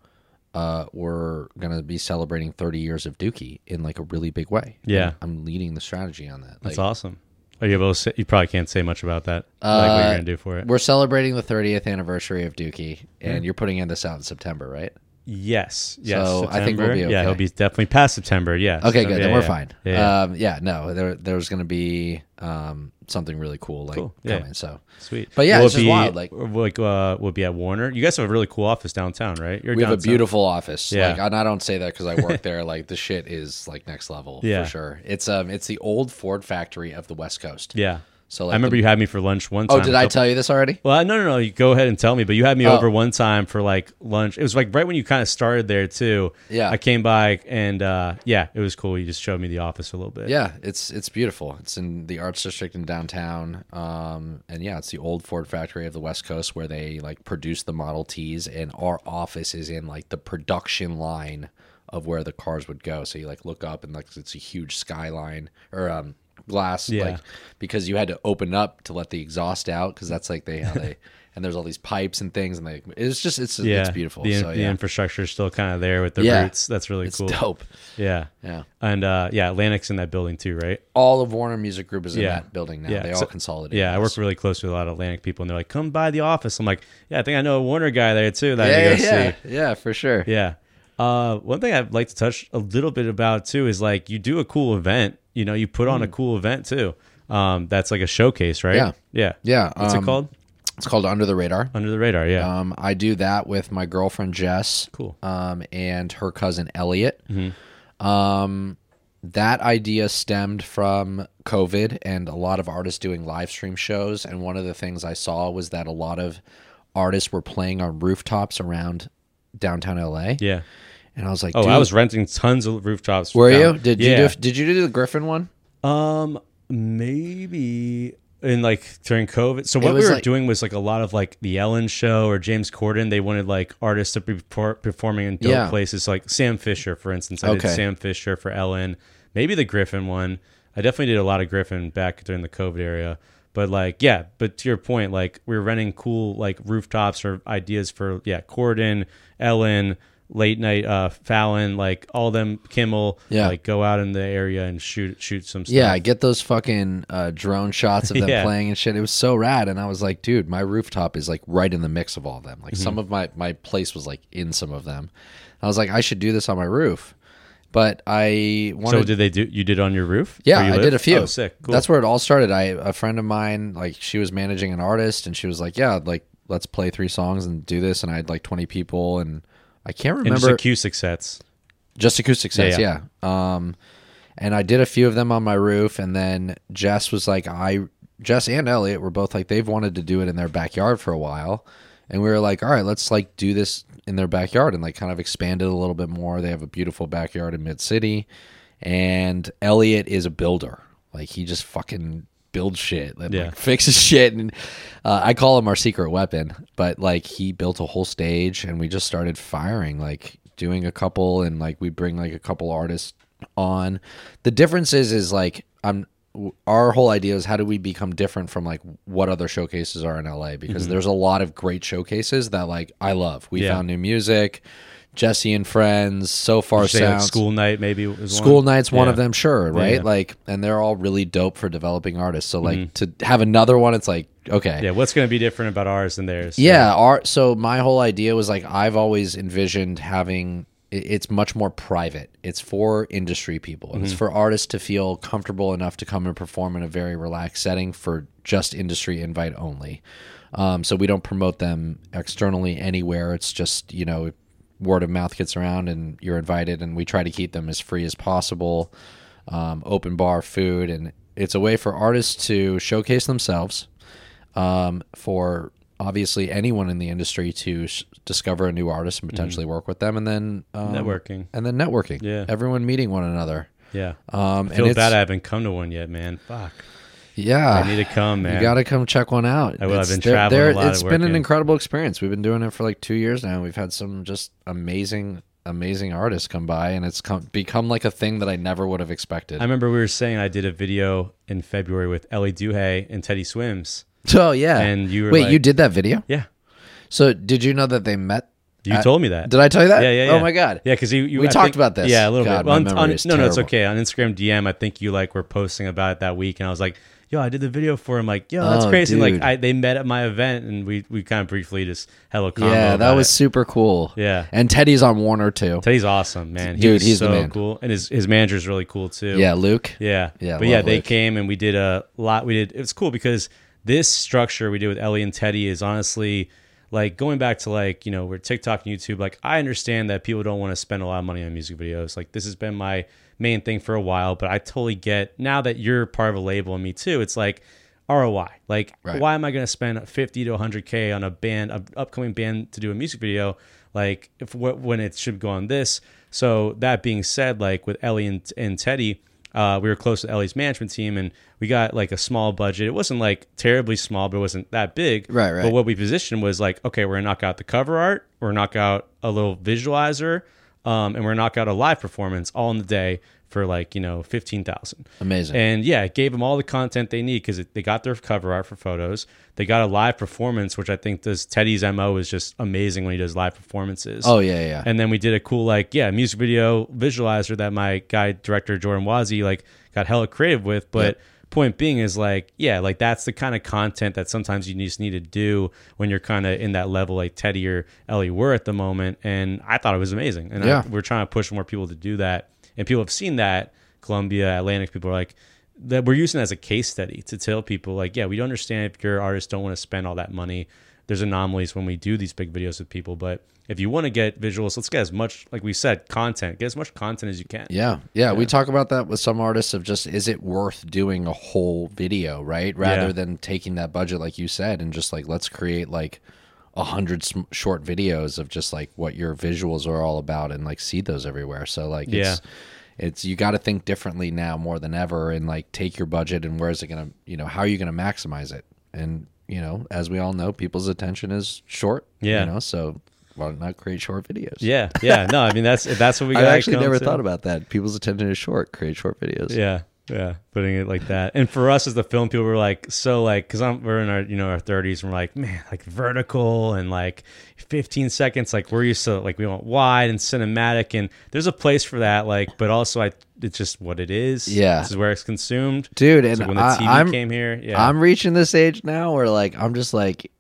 uh, we're gonna be celebrating 30 years of Dookie in like a really big way. Yeah. And I'm leading the strategy on that. that's Like, awesome. Are you able to? Say, you probably can't say much about that. like what you're Uh, gonna do for it. We're celebrating the 30th anniversary of Dookie, and you're putting in this out in September, right? Yes, yes. So, I think we'll September. be Yeah, okay. he'll be definitely past September. Yeah. Okay, So, good. yeah, then we're yeah. fine. Yeah, yeah. Um, yeah, no, there there's going to be um, something really cool like Cool. Yeah. coming. So Sweet. But yeah, Will it's it just be, wild, like- like uh, will be at Warner. You guys have a really cool office downtown, right? You're we have a beautiful office. Yeah. Like, and I don't say that because I work there. Like the shit is like next level Yeah. for sure. It's um, it's the old Ford factory of the West Coast. Yeah. So like I remember the- you had me for lunch one time. Oh, did I tell you this already? Well, no, no, no. You go ahead and tell me. But you had me Oh. over one time for like lunch. It was like right when you kind of started there too. Yeah. I came by and uh, yeah, it was cool. You just showed me the office a little bit. Yeah, it's it's beautiful. It's in the Arts District in downtown, um, and yeah, it's the old Ford factory of the West Coast where they like produce the Model Ts, and our office is in like the production line of where the cars would go. So you like look up and like it's a huge skyline or um, glass, Yeah. like because you had to open up to let the exhaust out because that's like they how they and there's all these pipes and things and they it's just it's Yeah. it's beautiful. The, so the infrastructure is still kind of there with the Yeah. roots. That's really it's cool. dope. Yeah. Yeah. And uh, yeah, Atlantic's in that building too, right? All of Warner Music Group is in Yeah. that building now. Yeah. They all So- consolidated. Yeah, I work really close with a lot of Atlantic people, and they're like, "Come by the office." I'm like, "Yeah, I think I know a Warner guy there too." That I yeah, need to go yeah, see. yeah, for sure. Yeah. Uh, one thing I'd like to touch a little bit about too is like you do a cool event. You know, you put on a cool event too. Um, that's like a showcase, right? Yeah. yeah, Yeah. What's um, it called? It's called Under the Radar. Under the radar. Yeah, Um, I do that with my girlfriend Jess. Cool. Um, and her cousin Elliot. Mm-hmm. Um, that idea stemmed from COVID and a lot of artists doing live stream shows. And one of the things I saw was that a lot of artists were playing on rooftops around downtown LA. yeah. And I was like, Oh, I was renting tons of rooftops. Were down- you? Did yeah. you do, did you do the Griffin one? Um, maybe in like during COVID. So what we were like- doing was like a lot of like the Ellen Show or James Corden. They wanted like artists to be performing in dope Yeah. places, like Sam Fischer, for instance. I Okay. did Sam Fischer for Ellen. Maybe the Griffin one. I definitely did a lot of Griffin back during the COVID era. But like, yeah. But to your point, like we were renting cool like rooftops or ideas for yeah Corden, Ellen. Late night, uh, Fallon, like all them Kimmel, Yeah. like go out in the area and shoot shoot some stuff. Yeah, get those fucking uh, drone shots of them Yeah. playing and shit. It was so rad, and I was like, dude, my rooftop is like right in the mix of all of them. Like Mm-hmm. some of my my place was like in some of them. I was like, I should do this on my roof, but I wanted. So did they do? You did on your roof? yeah, you I live? did a few. Oh, sick. Cool. That's where it all started. I a friend of mine, like she was managing an artist, and she was like, yeah, like let's play three songs and do this, and I had like twenty people, and I can't and remember just acoustic sets. just acoustic sets, Yeah, yeah. Um, and I did a few of them on my roof, and then Jess was like, I, Jess and Elliot were both like, they've wanted to do it in their backyard for a while, and we were like, all right, let's like do this in their backyard and like kind of expand it a little bit more. They have a beautiful backyard in Mid City, and Elliot is a builder, like he just fucking builds shit Yeah. like, fixes shit and uh, i call him our secret weapon but like he built a whole stage and we just started firing like doing a couple and like we bring like a couple artists on the difference is is like i'm our whole idea is how do we become different from like what other showcases are in la because there's a lot of great showcases that like i love we Mm-hmm. Yeah. found new music jesse and friends so far say, like, sounds school night maybe was School one? night's one Yeah. of them, sure, right? yeah. Like, and they're all really dope for developing artists. So, like, to have another one, it's like, okay, Mm-hmm. Yeah, what's going to be different about ours than theirs? yeah. Art. So my whole idea was like, I've always envisioned having. It's much more private. It's for industry people. It's Mm-hmm. for artists to feel comfortable enough to come and perform in a very relaxed setting for just industry invite only. Um, so we don't promote them externally anywhere. It's just you know word of mouth gets around and you're invited, and we try to keep them as free as possible. Um, open bar food, and it's a way for artists to showcase themselves. Um, for obviously anyone in the industry to sh- discover a new artist and potentially work with them, and then um, Networking. and then networking. Yeah. everyone meeting one another. Yeah. Um, I feel bad I haven't come to one yet, man. Fuck. Yeah, I need to come, man. You got to come check one out. I will. I've been they're- traveling they're- a lot It's been an incredible experience. We've been doing it for like two years now. We've had some just amazing, amazing artists come by, and it's come, become like a thing that I never would have expected. I remember we were saying I did a video in February with Elley Duhé and Teddy Swims. oh yeah, And you were wait, like- you did that video? Yeah. So did you know that they met? You at- told me that. Did I tell you that? Yeah, yeah, oh yeah. Oh my god. Yeah, because you, you We I talked think- about this. Yeah, a little God, bit. my On- no, no, it's okay. On Instagram DM, I think you like were posting about it that week, and I was like, "Yo, I did the video for him." Like, yo, that's Oh, crazy. Like, I, they met at my event, and we we kind of briefly just combo Yeah, that was it. super cool. Yeah. and Teddy's on Warner too. Teddy's awesome, man. He Dude, he's so cool, and his his manager's really cool too. Yeah, Luke. Yeah. Yeah, But yeah, love they Luke. came and we did a lot. We did, it was cool because this structure we did with Elley and Teddy is honestly like going back to like, you know, we're TikTok and YouTube. Like, I understand that people don't want to spend a lot of money on music videos. Like, this has been my main thing for a while, but I totally get now that you're part of a label and me too. It's like, ROI. Like, Right. why am I going to spend 50 to 100K on a band, an upcoming band to do a music video? Like, if when it should go on this. So, that being said, like with Elley and, and Teddy, uh, we were close to Elley's management team and we got like a small budget. It wasn't like terribly small, but it wasn't that big. Right, right. But what we positioned was like, okay, we're going to knock out the cover art, we're going to knock out a little visualizer, um, and we're knock out a live performance all in the day for like, you know, 15,000. Amazing. And yeah, it gave them all the content they need because they got their cover art for photos. They got a live performance, which I think does Teddy's mo is just amazing when he does live performances. oh yeah, yeah. And then we did a cool like yeah music video visualizer that my guy director Jordan Wazi like got hella creative with. But point being is like, yeah, like that's the kind of content that sometimes you just need to do when you're kind of in that level like Teddy or Elley were at the moment. And I thought it was amazing. And Yeah. I, we're trying to push more people to do that. And people have seen that. Columbia, Atlantic, people are like, that we're using it as a case study to tell people like, yeah, we don't understand if your artists don't want to spend all that money. There's anomalies when we do these big videos with people, but if you want to get visuals, let's get as much, like we said, content. Get as much content as you can. Yeah, yeah, We talk about that with some artists of just is it worth doing a whole video, right? Rather Yeah. than taking that budget, like you said, and just like let's create like a hundred sm- short videos of just like what your visuals are all about and like see those everywhere. So like, it's, it's you got to think differently now more than ever, and like take your budget and where is it gonna, you know, how are you gonna maximize it? And you know, as we all know, people's attention is short. Yeah. you know, so why not create short videos? Yeah, yeah. No, I mean that's that's what we. I actually never to. thought about that. People's attention is short. Create short videos. Yeah, yeah. Putting it like that, and for us as the film people, we're like so like because I'm we're in our you know our 30s, and we're like man like vertical and like 15 seconds. Like we're used to like we want wide and cinematic, and there's a place for that. Like, but also I it's just what it is. Yeah. this is where it's consumed, dude. It's And when the I, TV I'm came here, yeah, I'm reaching this age now where like I'm just like,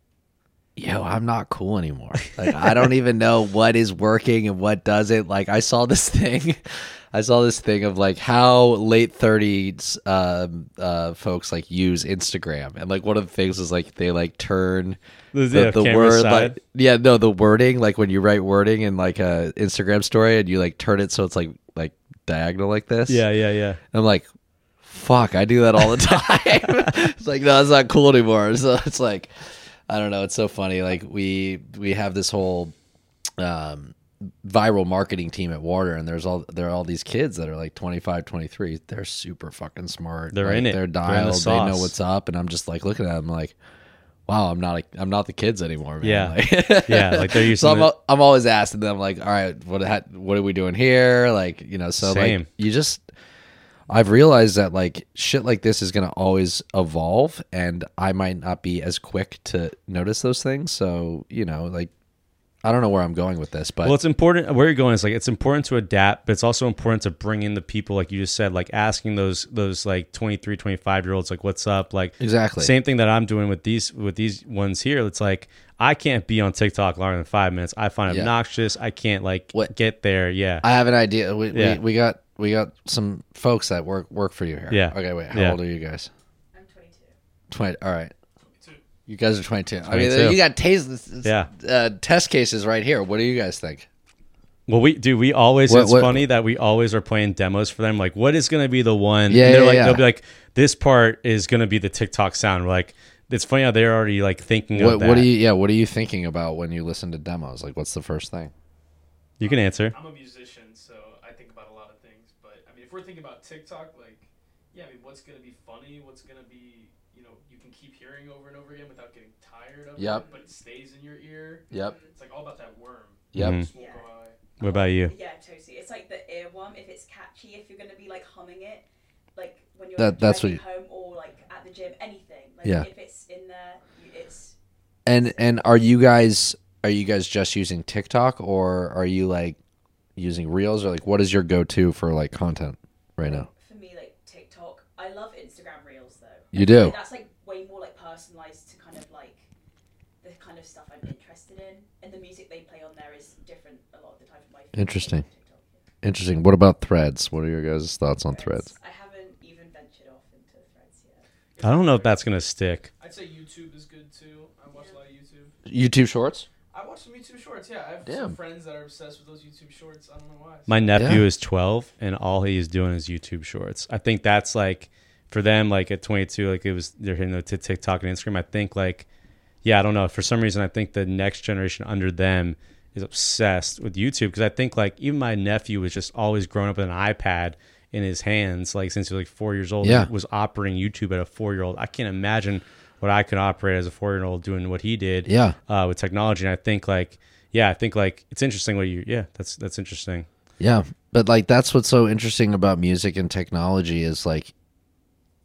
yo, I'm not cool anymore. Like I don't even know what is working and what doesn't. Like I saw this thing, I saw this thing of like how late thirties um, uh, folks like use Instagram, and like one of the things is like they like turn. The- The, the word side. like yeah no the wording like when you write wording in like a Instagram story and you like turn it so it's like like diagonal like this yeah, yeah, yeah. I'm like, fuck, I do that all the time. it's like, no, it's not cool anymore. So it's like, I don't know. It's so funny. Like we we have this whole um, viral marketing team at Warner, and there's all there are all these kids that are like 25, 23. They're super fucking smart. They're Like, in it. They're They're the dialed. they know what's up, and I'm just like looking at them like. Wow, I'm not a, I'm not the kids anymore, man. Yeah. Like- Yeah, like they're using so I'm, al- I'm always asking them like, all right, what ha- what are we doing here? Like, you know, so Same. like you just I've realized that like shit like this is going to always evolve and I might not be as quick to notice those things. So, you know, like I don't know where I'm going with this, but Well, it's important. Where you're going is like it's important to adapt, but it's also important to bring in the people, like you just said, like asking those those like 23, 25 year olds, like what's up, like Exactly. same thing that I'm doing with these with these ones here. It's like I can't be on TikTok longer than five minutes. I find it Yeah. obnoxious. I can't like What- get there. Yeah, I have an idea. We, Yeah. we, we got we got some folks that work work for you here. Yeah. Okay, wait. How Yeah. old are you guys? I'm 22. 20 all right you guys are 22 i mean 22. you got taste, Yeah. uh, test cases right here what do you guys think Well, we do. We always. What- it's what- funny that we always are playing demos for them. Like, what is going to be the one? Yeah, and they're yeah, like, yeah. they'll be like, this part is going to be the TikTok sound. We're like, it's funny how they're already like thinking what, of that. what do you yeah what are you thinking about when you listen to demos like what's the first thing You can answer. I'm a musician, so I think about a lot of things. But I mean, if we're thinking about TikTok, like, yeah, I mean, what's gonna be funny? What's gonna be, you know, you can keep hearing over and over again without getting tired of Yep. it, but it stays in your ear. yep It's like all about that worm. yep Mhm. Yeah. What about you? Yeah, totally. It's like the earworm. If it's catchy, if you're gonna be like humming it, like when you're That- like, that's what driving home or like at the gym, anything. Like Yeah. if it's in there, it's and and are you guys are you guys just using tiktok or are you like using reels or like what is your go-to for like content right now for me like TikTok. I love Instagram Reels though. You do? feel like that's like way more like personalized to kind of like the kind of stuff I'm interested in, and the music they play on there is different a lot of the time from my Interesting. TikTok. interesting what about threads what are your guys thoughts on threads I haven't even ventured off into threads yet. I don't know if that's gonna stick. I'd say YouTube is good too. I watch a lot of YouTube. youtube shorts I watch some YouTube shorts. Yeah, I have Damn. some friends that are obsessed with those YouTube shorts. I don't know why. My nephew Yeah. is 12, and all he is doing is YouTube Shorts. I think that's like for them, like at 22, like it was they're hitting the TikTok and Instagram. I think like, yeah, I don't know. For some reason, I think the next generation under them is obsessed with YouTube because I think like even my nephew was just always growing up with an iPad in his hands, like since he was like four years old. Yeah. was operating YouTube at a four year old. I can't imagine what I could operate as a four year old doing what he did. Yeah. uh, with technology. And I think like, yeah, I think like it's interesting what you. Yeah, that's that's interesting. Yeah, but like that's what's so interesting about music and technology is like,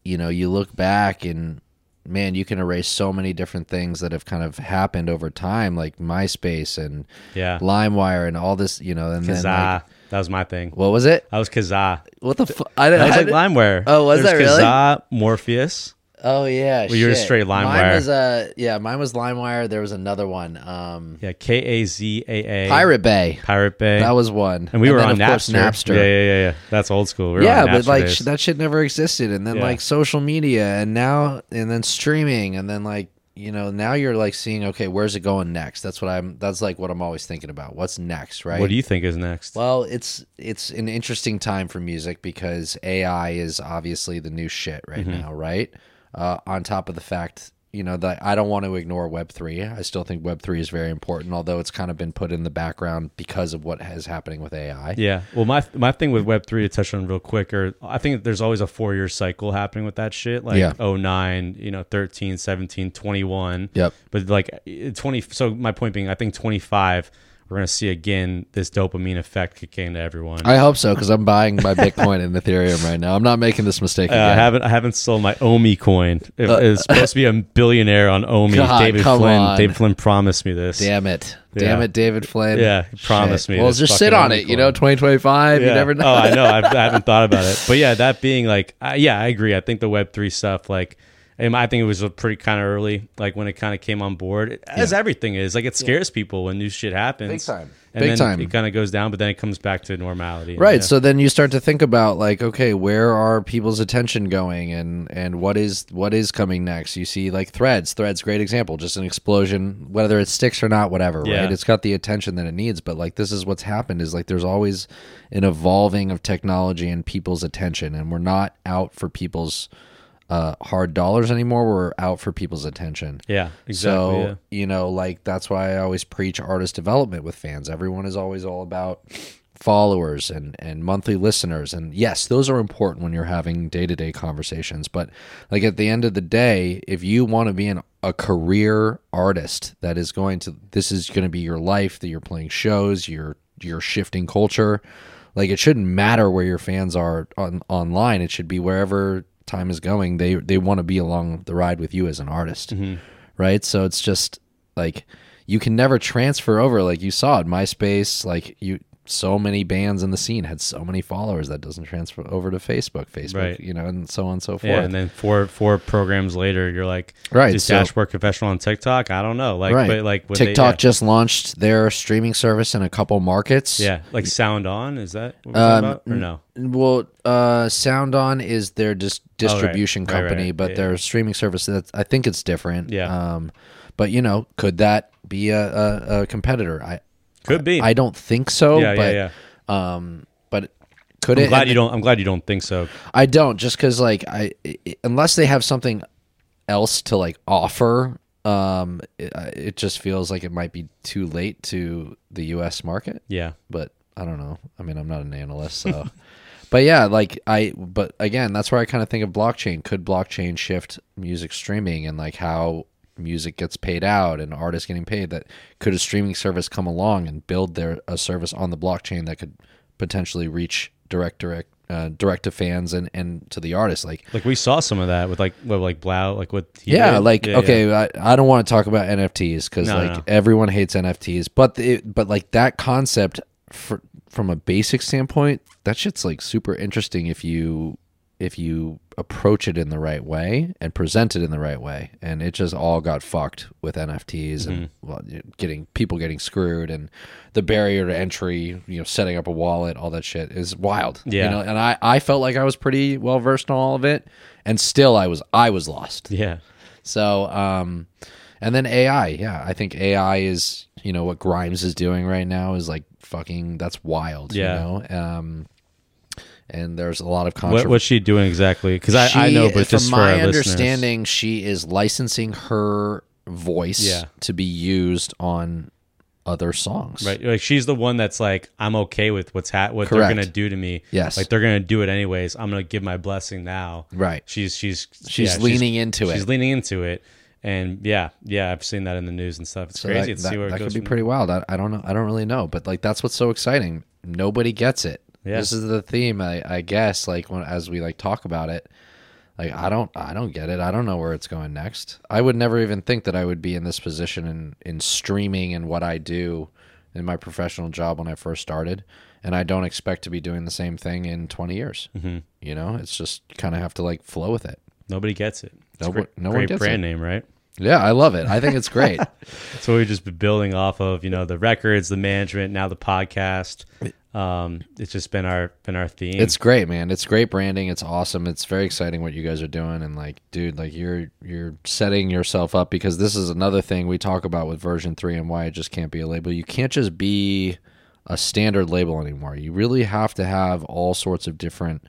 you know, you look back and man, you can erase so many different things that have kind of happened over time, like MySpace and Yeah. LimeWire and all this, you know, and then like, That was my thing. What was it? I was Kazaa. What the fuck? I didn't. was I like LimeWire. Oh, was There that really? Kazaa, Morpheus. Oh yeah. Well, you were a straight Mine LimeWire. was uh yeah. Mine was LimeWire. There was another one. Um, Yeah, K A Z A A. Pirate Bay. Pirate Bay. That was one. and we were then, on Napster. Napster. Yeah, yeah, yeah, yeah. That's old school. We were yeah, but like days. that shit never existed, and then Yeah. like social media, and now and then streaming, and then like you know now you're like seeing okay, where's it going next? That's what I'm. That's like what I'm always thinking about. What's next, right? What do you think is next? Well, it's it's an interesting time for music because AI is obviously the new shit right Mm-hmm. now, right? Uh, on top of the fact, you know, that I don't want to ignore Web three. I still think Web three is very important, although it's kind of been put in the background because of what is happening with AI. Yeah. Well, my my thing with Web three to touch on real quick, or I think there's always a four year cycle happening with that shit. Like Yeah. 09, you know, 13, 17, 21. Yep. But like eh, 20. So my point being, I think 25, we're gonna see again this dopamine effect kick into everyone. I hope so because I'm buying my Bitcoin and Ethereum right now. I'm not making this mistake Uh, again. I haven't I haven't sold my Omi coin. It, Uh, it's supposed to be a billionaire on Omi. God, David Flynn. on. David Flynn promised me this. Damn it. Damn Yeah. it, David Flynn. Yeah, he promised me Well, just sit on it. You know, unicorn. 2025. You never know. Oh, I know. I've, I haven't thought about it, but yeah, that being like, uh, yeah, I agree. I think the Web three stuff, like, and I think it was a pretty kind of early, like when it kind of came on board, as everything is. Like, it scares people when new shit happens. Big time. And Big then time. It kind of goes down, but then it comes back to normality. Right. Yeah. So then you start to think about like, okay, where are people's attention going, and and what is what is coming next? You see, like Threads. Threads, great example. Just an explosion, whether it sticks or not, whatever. Yeah. Right. It's got the attention that it needs. But like, this is what's happened. Is like, there's always an evolving of technology and people's attention, and we're not out for people's uh, hard dollars anymore. We're out for people's attention. yeah, exactly. So, yeah. you know, like that's why I always preach artist development with fans. Everyone is always all about followers and and monthly listeners and yes, those are important when you're having day-to-day conversations, but like at the end of the day, if you want to be an a career artist that is going to this is going to be your life that you're playing shows, you're you're shifting culture, like it shouldn't matter where your fans are on online. It should be wherever time is going. They they want to be along the ride with you as an artist mm-hmm. right? So it's just like you can never transfer over. Like you saw at MySpace, like you so many bands in the scene had so many followers that doesn't transfer over to Facebook, Facebook, Right. you know, and so on and so forth. Yeah, and then four four programs later, you're like, Right, Is so- Dashboard Confessional on TikTok? I don't know. Like, right. but like would they- TikTok just launched their streaming service in a couple markets. yeah, yeah, like SoundOn. Is that what Um, or no? Well, uh, SoundOn is their dis- distribution Oh, Right, company, right. but Yeah, their yeah. streaming service. That's, I think it's different. Yeah. Um, but you know, could that be a, a, a competitor? I Could be. I don't think so. yeah, but, yeah, yeah. Um, but could I'm it? glad you don't. I'm glad you don't think so. I don't just because like I i- unless they have something else to like offer. Um, it, it just feels like it might be too late to the U.S. market. Yeah, But I don't know. I mean, I'm not an analyst, so. but yeah, like I. But again, that's where I kind of think of blockchain. Could blockchain shift music streaming and like how music gets paid out and artists getting paid? That could a streaming service come along and build their a service on the blockchain that could potentially reach direct direct uh, direct to fans and and to the artists like like we saw some of that with like what like Blau, like what. Yeah did. like Yeah, okay yeah. I, I don't want to talk about nfts because No, like no. everyone hates nfts but the, but like that concept for, from a basic standpoint that shit's like super interesting if you if you approach it in the right way and present it in the right way and it just all got fucked with nfts and Mm-hmm. well, getting people getting screwed and the barrier to entry you know setting up a wallet all that shit is wild Yeah. you know and i i felt like i was pretty well versed in all of it and still i was i was lost yeah, so, um, and then AI, yeah, I think AI is, you know, what Grimes is doing right now is like fucking, that's wild, Yeah. you know? Um, and there's a lot of what, controversy. what's she doing exactly? Because I, I know, but just from for my our listeners. understanding, she is licensing her voice Yeah. to be used on other songs. Right, like she's the one that's like, I'm okay with what's ha- what Correct. they're gonna do to me. Yes. like they're gonna do it anyways. I'm gonna give my blessing now. Right. She's she's She's yeah, leaning into it. She's leaning into it, and yeah, yeah, I've seen that in the news and stuff. It's So crazy that, to that, see where it that goes. could be from- pretty wild. I, I don't know. I don't really know, but like that's what's so exciting. Nobody gets it. Yeah. This is the theme, I, I guess. Like when as we like talk about it, like I don't, I don't get it. I don't know where it's going next. I would never even think that I would be in this position in in streaming and what I do in my professional job when I first started. and I don't expect to be doing the same thing in 20 years. hmm You know, it's just kind of have to like flow with it. Nobody gets it. It's No great, no one gets brand it. name, right? Yeah, I love it. I think it's great. So we've just been building off of you know the records, the management, now the podcast. Um, it's just been our been our theme. It's great, man. It's great branding. It's awesome. It's very exciting what you guys are doing and like dude, like you're you're setting yourself up because this is another thing we talk about with version 3 and why it just can't be a label. You can't just be a standard label anymore. You really have to have all sorts of different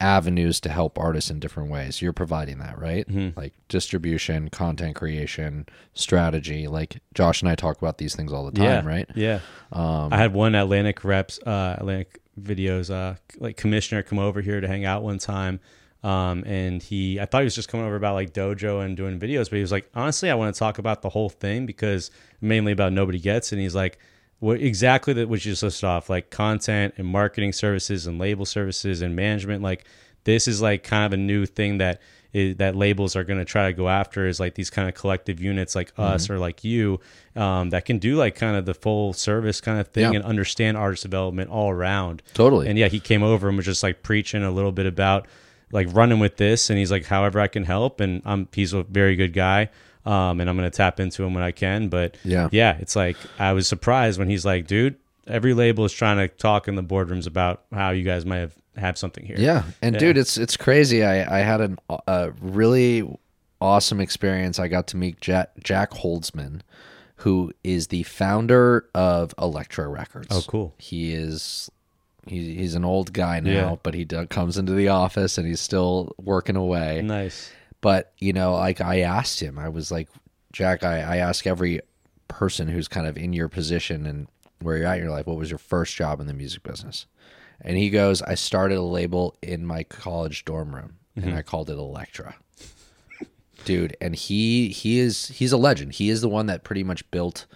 avenues to help artists in different ways. You're providing that, right? Like distribution, content creation, strategy. Like Josh and I talk about these things all the time, yeah, right? Yeah. Um, I had one Atlantic reps, uh, Atlantic videos, uh, like commissioner come over here to hang out one time. Um, and he, I thought he was just coming over about like dojo and doing videos, but he was like, honestly, I want to talk about the whole thing because mainly about nobody gets. And he's like, what exactly that what you just listed off, like content and marketing services and label services and management. Like this is like kind of a new thing that is, that labels are going to try to go after is like these kind of collective units like Mm-hmm. us or like you um, that can do like kind of the full service kind of thing Yeah. and understand artist development all around. Totally. And yeah, he came over and was just like preaching a little bit about like running with this, and he's like, however I can help, and I'm he's a very good guy. Um, and I'm gonna tap into him when I can. But Yeah. yeah, it's like I was surprised when he's like, dude, every label is trying to talk in the boardrooms about how you guys might have have something here. Yeah, and Yeah. dude, it's it's crazy. I I had an, a really awesome experience. I got to meet Jack, Jack Holzman, who is the founder of Elektra Records. Oh, cool. He is he, he's an old guy now, Yeah. but he do, comes into the office and he's still working away. Nice. But you know, like I asked him, I was like, Jack, I, I ask every person who's kind of in your position and where you're at in your life, what was your first job in the music business? And he goes, I started a label in my college dorm room and I called it Elektra. Dude, and he he is he's a legend. He is the one that pretty much built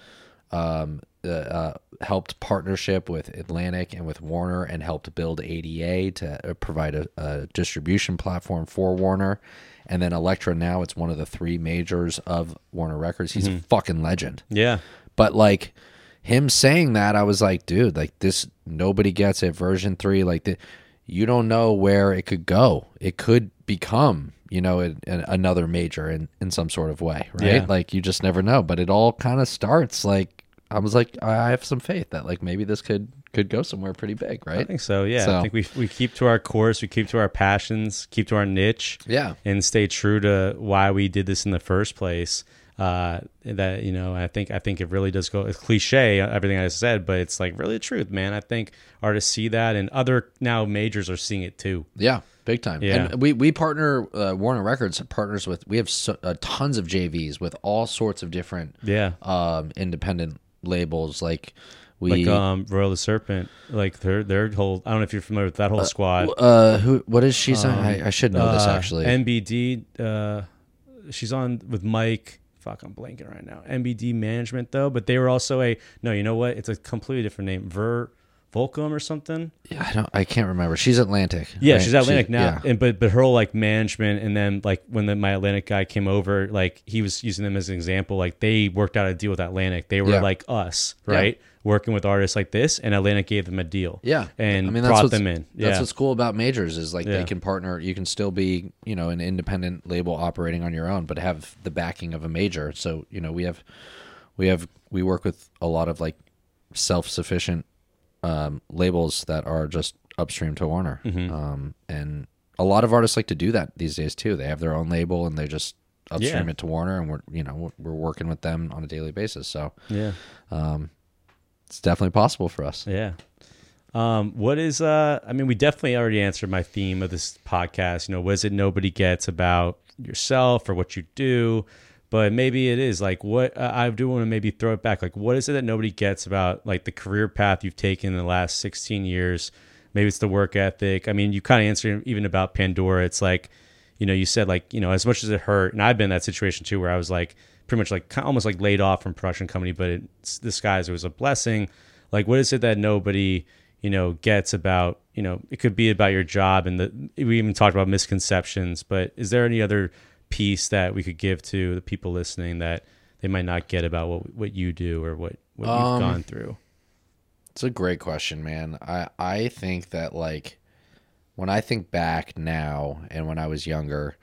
um, uh, uh, helped partnership with Atlantic and with Warner and helped build ADA to uh, provide a, a distribution platform for Warner. And then Elektra now it's one of the three majors of Warner Records. He's a fucking legend. Yeah. But like him saying that, I was like, dude, like this, nobody gets it. Version three, like the, you don't know where it could go. It could become, you know, an, an, another major in in some sort of way, right? Yeah. Like you just never know. But it all kind of starts like I was like, I have some faith that like maybe this could could go somewhere pretty big, right? I think so. Yeah. So- I think we we keep to our course, we keep to our passions, keep to our niche. Yeah. and stay true to why we did this in the first place. Uh, that you know, I think I think it really does go. It's cliche everything I said, but it's like really the truth, man. I think artists see that, and other now majors are seeing it too. Yeah, big time. Yeah. And we we partner uh, Warner Records partners with we have so, uh, tons of JVs with all sorts of different Yeah, um independent labels like we like um, Royal the Serpent, like their their whole. I don't know if you're familiar with that whole squad. uh who what is she saying? I, I should know this Uh, actually. NBD. Uh, she's on with Mike. Fuck, I'm blanking right now. NBD Management though, but they were also a no. You know what? It's a completely different name. Ver Volcom or something. Yeah, I don't I can't remember. She's Atlantic. Yeah, right? she's Atlantic now, yeah. and but but her whole like management, and then like when the, my Atlantic guy came over, like he was using them as an example. Like they worked out a deal with Atlantic. They were Yeah. like us, Yeah. right? Working with artists like this, and Atlantic gave them a deal. Yeah, and I mean, brought what's- them in. That's Yeah, what's cool about majors is like Yeah. they can partner. You can still be, you know, an independent label operating on your own, but have the backing of a major. So you know, we have, we have, we work with a lot of like self-sufficient um, labels that are just upstream to Warner, Mm-hmm. um, and a lot of artists like to do that these days too. They have their own label and they just upstream Yeah. it to Warner, and we're you know we're- we're working with them on a daily basis. So yeah, um, it's definitely possible for us. yeah. Um, what is uh? I mean, we definitely already answered my theme of this podcast. You know, what is it nobody gets about yourself or what you do? But maybe it is like what uh, I do want to maybe throw it back. Like, what is it that nobody gets about like the career path you've taken in the last 16 years? Maybe it's the work ethic. I mean, you kind of answered even about Pandora. It's like, you know, you said like, you know, as much as it hurt, and I've been in that situation too, where I was like, pretty much like almost like laid off from production company, but it's disguised it was a blessing. Like, what is it that nobody, you know, gets about, you know, it could be about your job, and the we even talked about misconceptions. But is there any other piece that we could give to the people listening that they might not get about what what you do or what what Um, you've gone through? It's a great question, man. I I think that like when I think back now and when I was younger,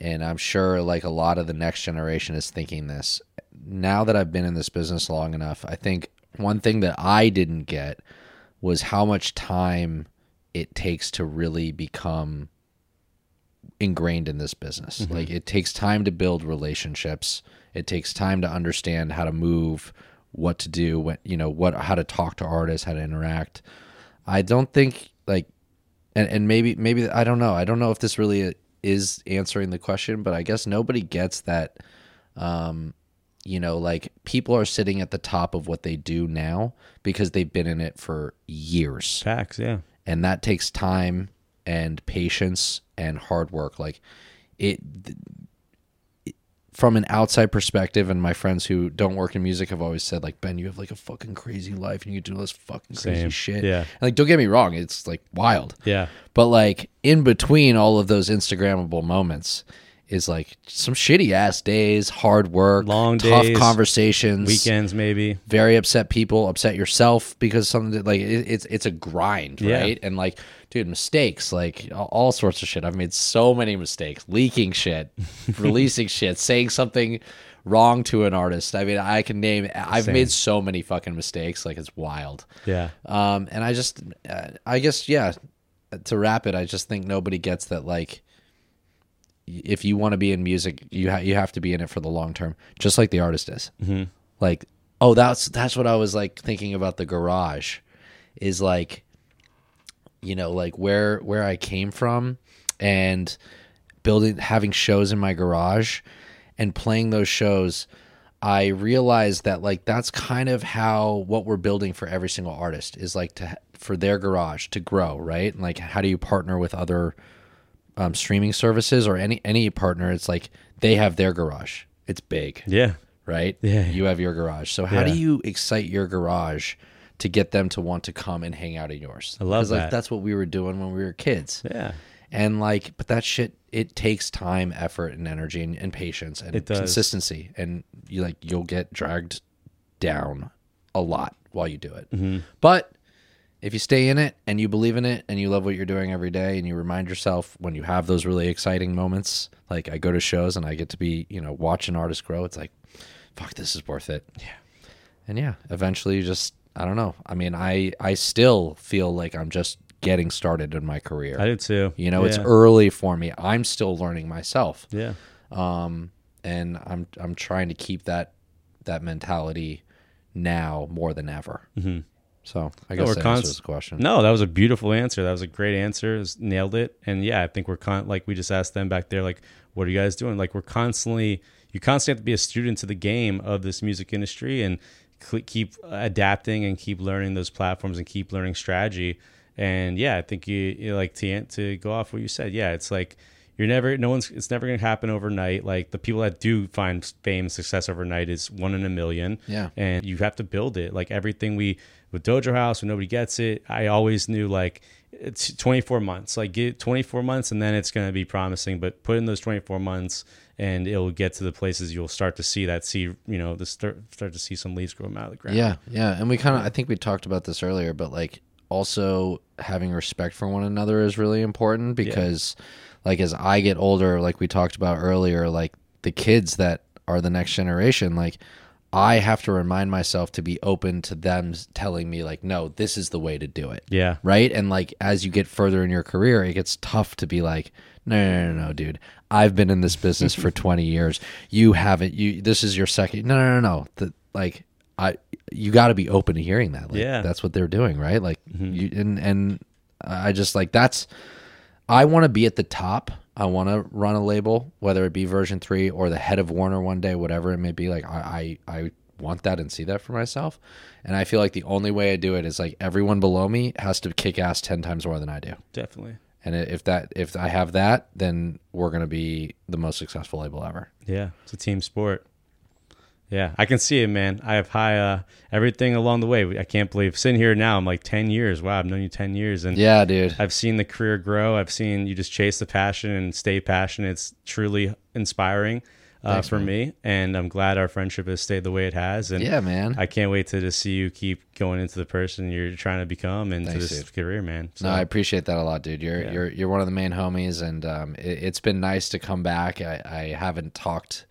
and I'm sure like a lot of the next generation is thinking this. Now that I've been in this business long enough, I think one thing that I didn't get was how much time it takes to really become ingrained in this business. Like it takes time to build relationships. It takes time to understand how to move, what to do, what you know, what how to talk to artists, how to interact. I don't think like and and maybe maybe I don't know. I don't know if this really is answering the question, but I guess nobody gets that um you know, like people are sitting at the top of what they do now because they've been in it for years Facts, yeah. and that takes time and patience and hard work like it, it- from an outside perspective and my friends who don't work in music have always said like ben you have like a fucking crazy life and you do all this fucking crazy Same. shit Yeah. And, like don't get me wrong it's like wild Yeah. but like in between all of those instagrammable moments is like some shitty ass days hard work Long tough days, conversations Weekends, maybe. very upset people, upset yourself because something that, like it, it's it's a grind, Yeah. right? And like, dude, mistakes, like all, sorts of shit. I've made so many mistakes, leaking shit, releasing shit, saying something wrong to an artist. I mean, I can name. I've Same. made so many fucking mistakes, like it's wild. Yeah. Um, and I just, uh, I guess, yeah. To wrap it, I just think nobody gets that. Like, if you want to be in music, you ha- you have to be in it for the long term, just like the artist is. Mm-hmm. Like, oh, that's that's what I was like thinking about the garage, is like, you know, like where where I came from, and building having shows in my garage, and playing those shows. I realized that like that's kind of how what we're building for every single artist is like to for their garage to grow, right? And like how do you partner with other um, streaming services or any any partner? It's like they have their garage. It's big, Yeah. right? Yeah. You have your garage. So how Yeah. do you excite your garage to get them to want to come and hang out in yours? I love 'Cause, like that. that's what we were doing when we were kids. Yeah. And like, but that shit, it takes time, effort, and energy, and, and patience, and consistency. And you like, you'll get dragged down a lot while you do it. Mm-hmm. But if you stay in it and you believe in it and you love what you're doing every day, and you remind yourself when you have those really exciting moments, like I go to shows and I get to be, you know, watch an artist grow. It's like, fuck, this is worth it. Yeah. And yeah, eventually you just, I don't know. I mean, I I still feel like I'm just getting started in my career. I did too. You know, it's early for me. I'm still learning myself. Yeah. Um, and I'm I'm trying to keep that that mentality now more than ever. Mm-hmm. So I No, guess that const- answers the question. No, that was a beautiful answer. That was a great answer. Nailed it. And yeah, I think we're con- like we just asked them back there, like, what are you guys doing? Like, we're constantly, you constantly have to be a student to the game of this music industry and cl- keep adapting and keep learning those platforms and keep learning strategy. And yeah, I think you, you like to to go off what you said. Yeah, it's like you're never, no one's, it's never going to happen overnight. Like the people that do find fame, success overnight is one in a million Yeah. and you have to build it. Like everything we with Dojo House, when nobody gets it, I always knew like it's 24 months. Like get 24 months, and then it's going to be promising. But put in those 24 months, and it'll get to the places you'll start to see that see you know the start start to see some leaves grow out of the ground. Yeah, yeah, and we kind of I think we talked about this earlier, but like also having respect for one another is really important because like as I get older, like we talked about earlier, like the kids that are the next generation, like I have to remind myself to be open to them telling me like no, this is the way to do it. yeah, Right? And like as you get further in your career, it gets tough to be like no, no, no, no, dude. I've been in this business for 20 years. You haven't. You this is your second. No, no, no, no. The, like I you got to be open to hearing that. Like, Yeah. that's what they're doing, right? Like mm-hmm. you and and I just like that's I want to be at the top. I want to run a label, whether it be version 3 or the head of Warner one day, whatever it may be. Like I I, I want that and see that for myself. And I feel like the only way I do it is like everyone below me has to kick ass 10 times more than I do. definitely. And if that if I have that, then we're gonna be the most successful label ever. Yeah, it's a team sport. Yeah, I can see it, man. I have high uh, everything along the way. I can't believe sitting here now. I'm like ten years. Wow, I've known you ten years, and Yeah, dude. I've seen the career grow. I've seen you just chase the passion and stay passionate. It's truly inspiring. uh, Thanks, for man. me, and I'm glad our friendship has stayed the way it has. And Yeah, man. I can't wait to just see you keep going into the person you're trying to become and to Thanks, this dude. career, man. So, No, I appreciate that a lot, dude. You're Yeah. you're you're one of the main homies, and um, it, it's been nice to come back. I, I haven't talked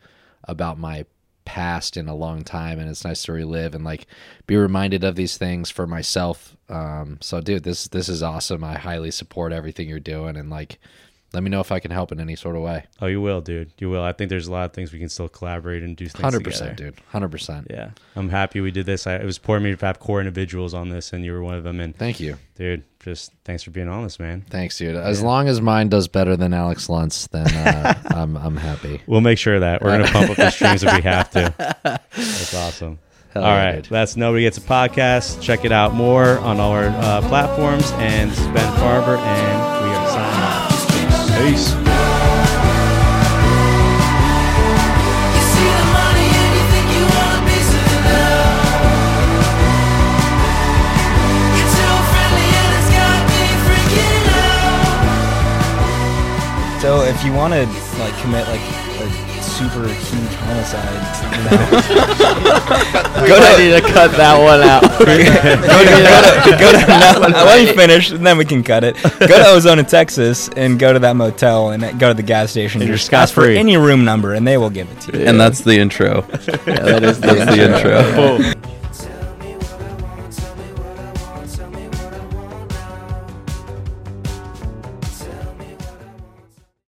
about my past in a long time, and it's nice to relive and like be reminded of these things for myself. Um, so, dude, this this is awesome. I highly support everything you're doing, and like, let me know if I can help in any sort of way. oh, you will, dude. You will. I think there's a lot of things we can still collaborate and do things Hundred together. percent, dude. Hundred percent. Yeah, I'm happy we did this. I, it was important me to have core individuals on this, and you were one of them. And Thank you. dude, just thanks for being on this, man. Thanks, dude. As long as mine does better than Alex Luntz, then uh, I'm I'm happy. We'll make sure of that we're gonna pump up the streams if we have to. That's awesome. Hell all yeah, right, dude. that's nobody gets a podcast. Check it out more on all our uh, platforms. And this is Ben Farber, and we are signing off. Peace. You see the money and you think you want a piece of it now. You're too friendly and it's got me freaking out. So if you want to like commit like a super huge homicide, you know, Go to, to cut that one out. go to, go to, no, let me finish, and then we can cut it. Go to Ozona, Texas, and go to that motel and go to the gas station. And you're ask for scot-free. any room number, and they will give it to you. And that's the intro. Yeah, that is That's the intro. Boom.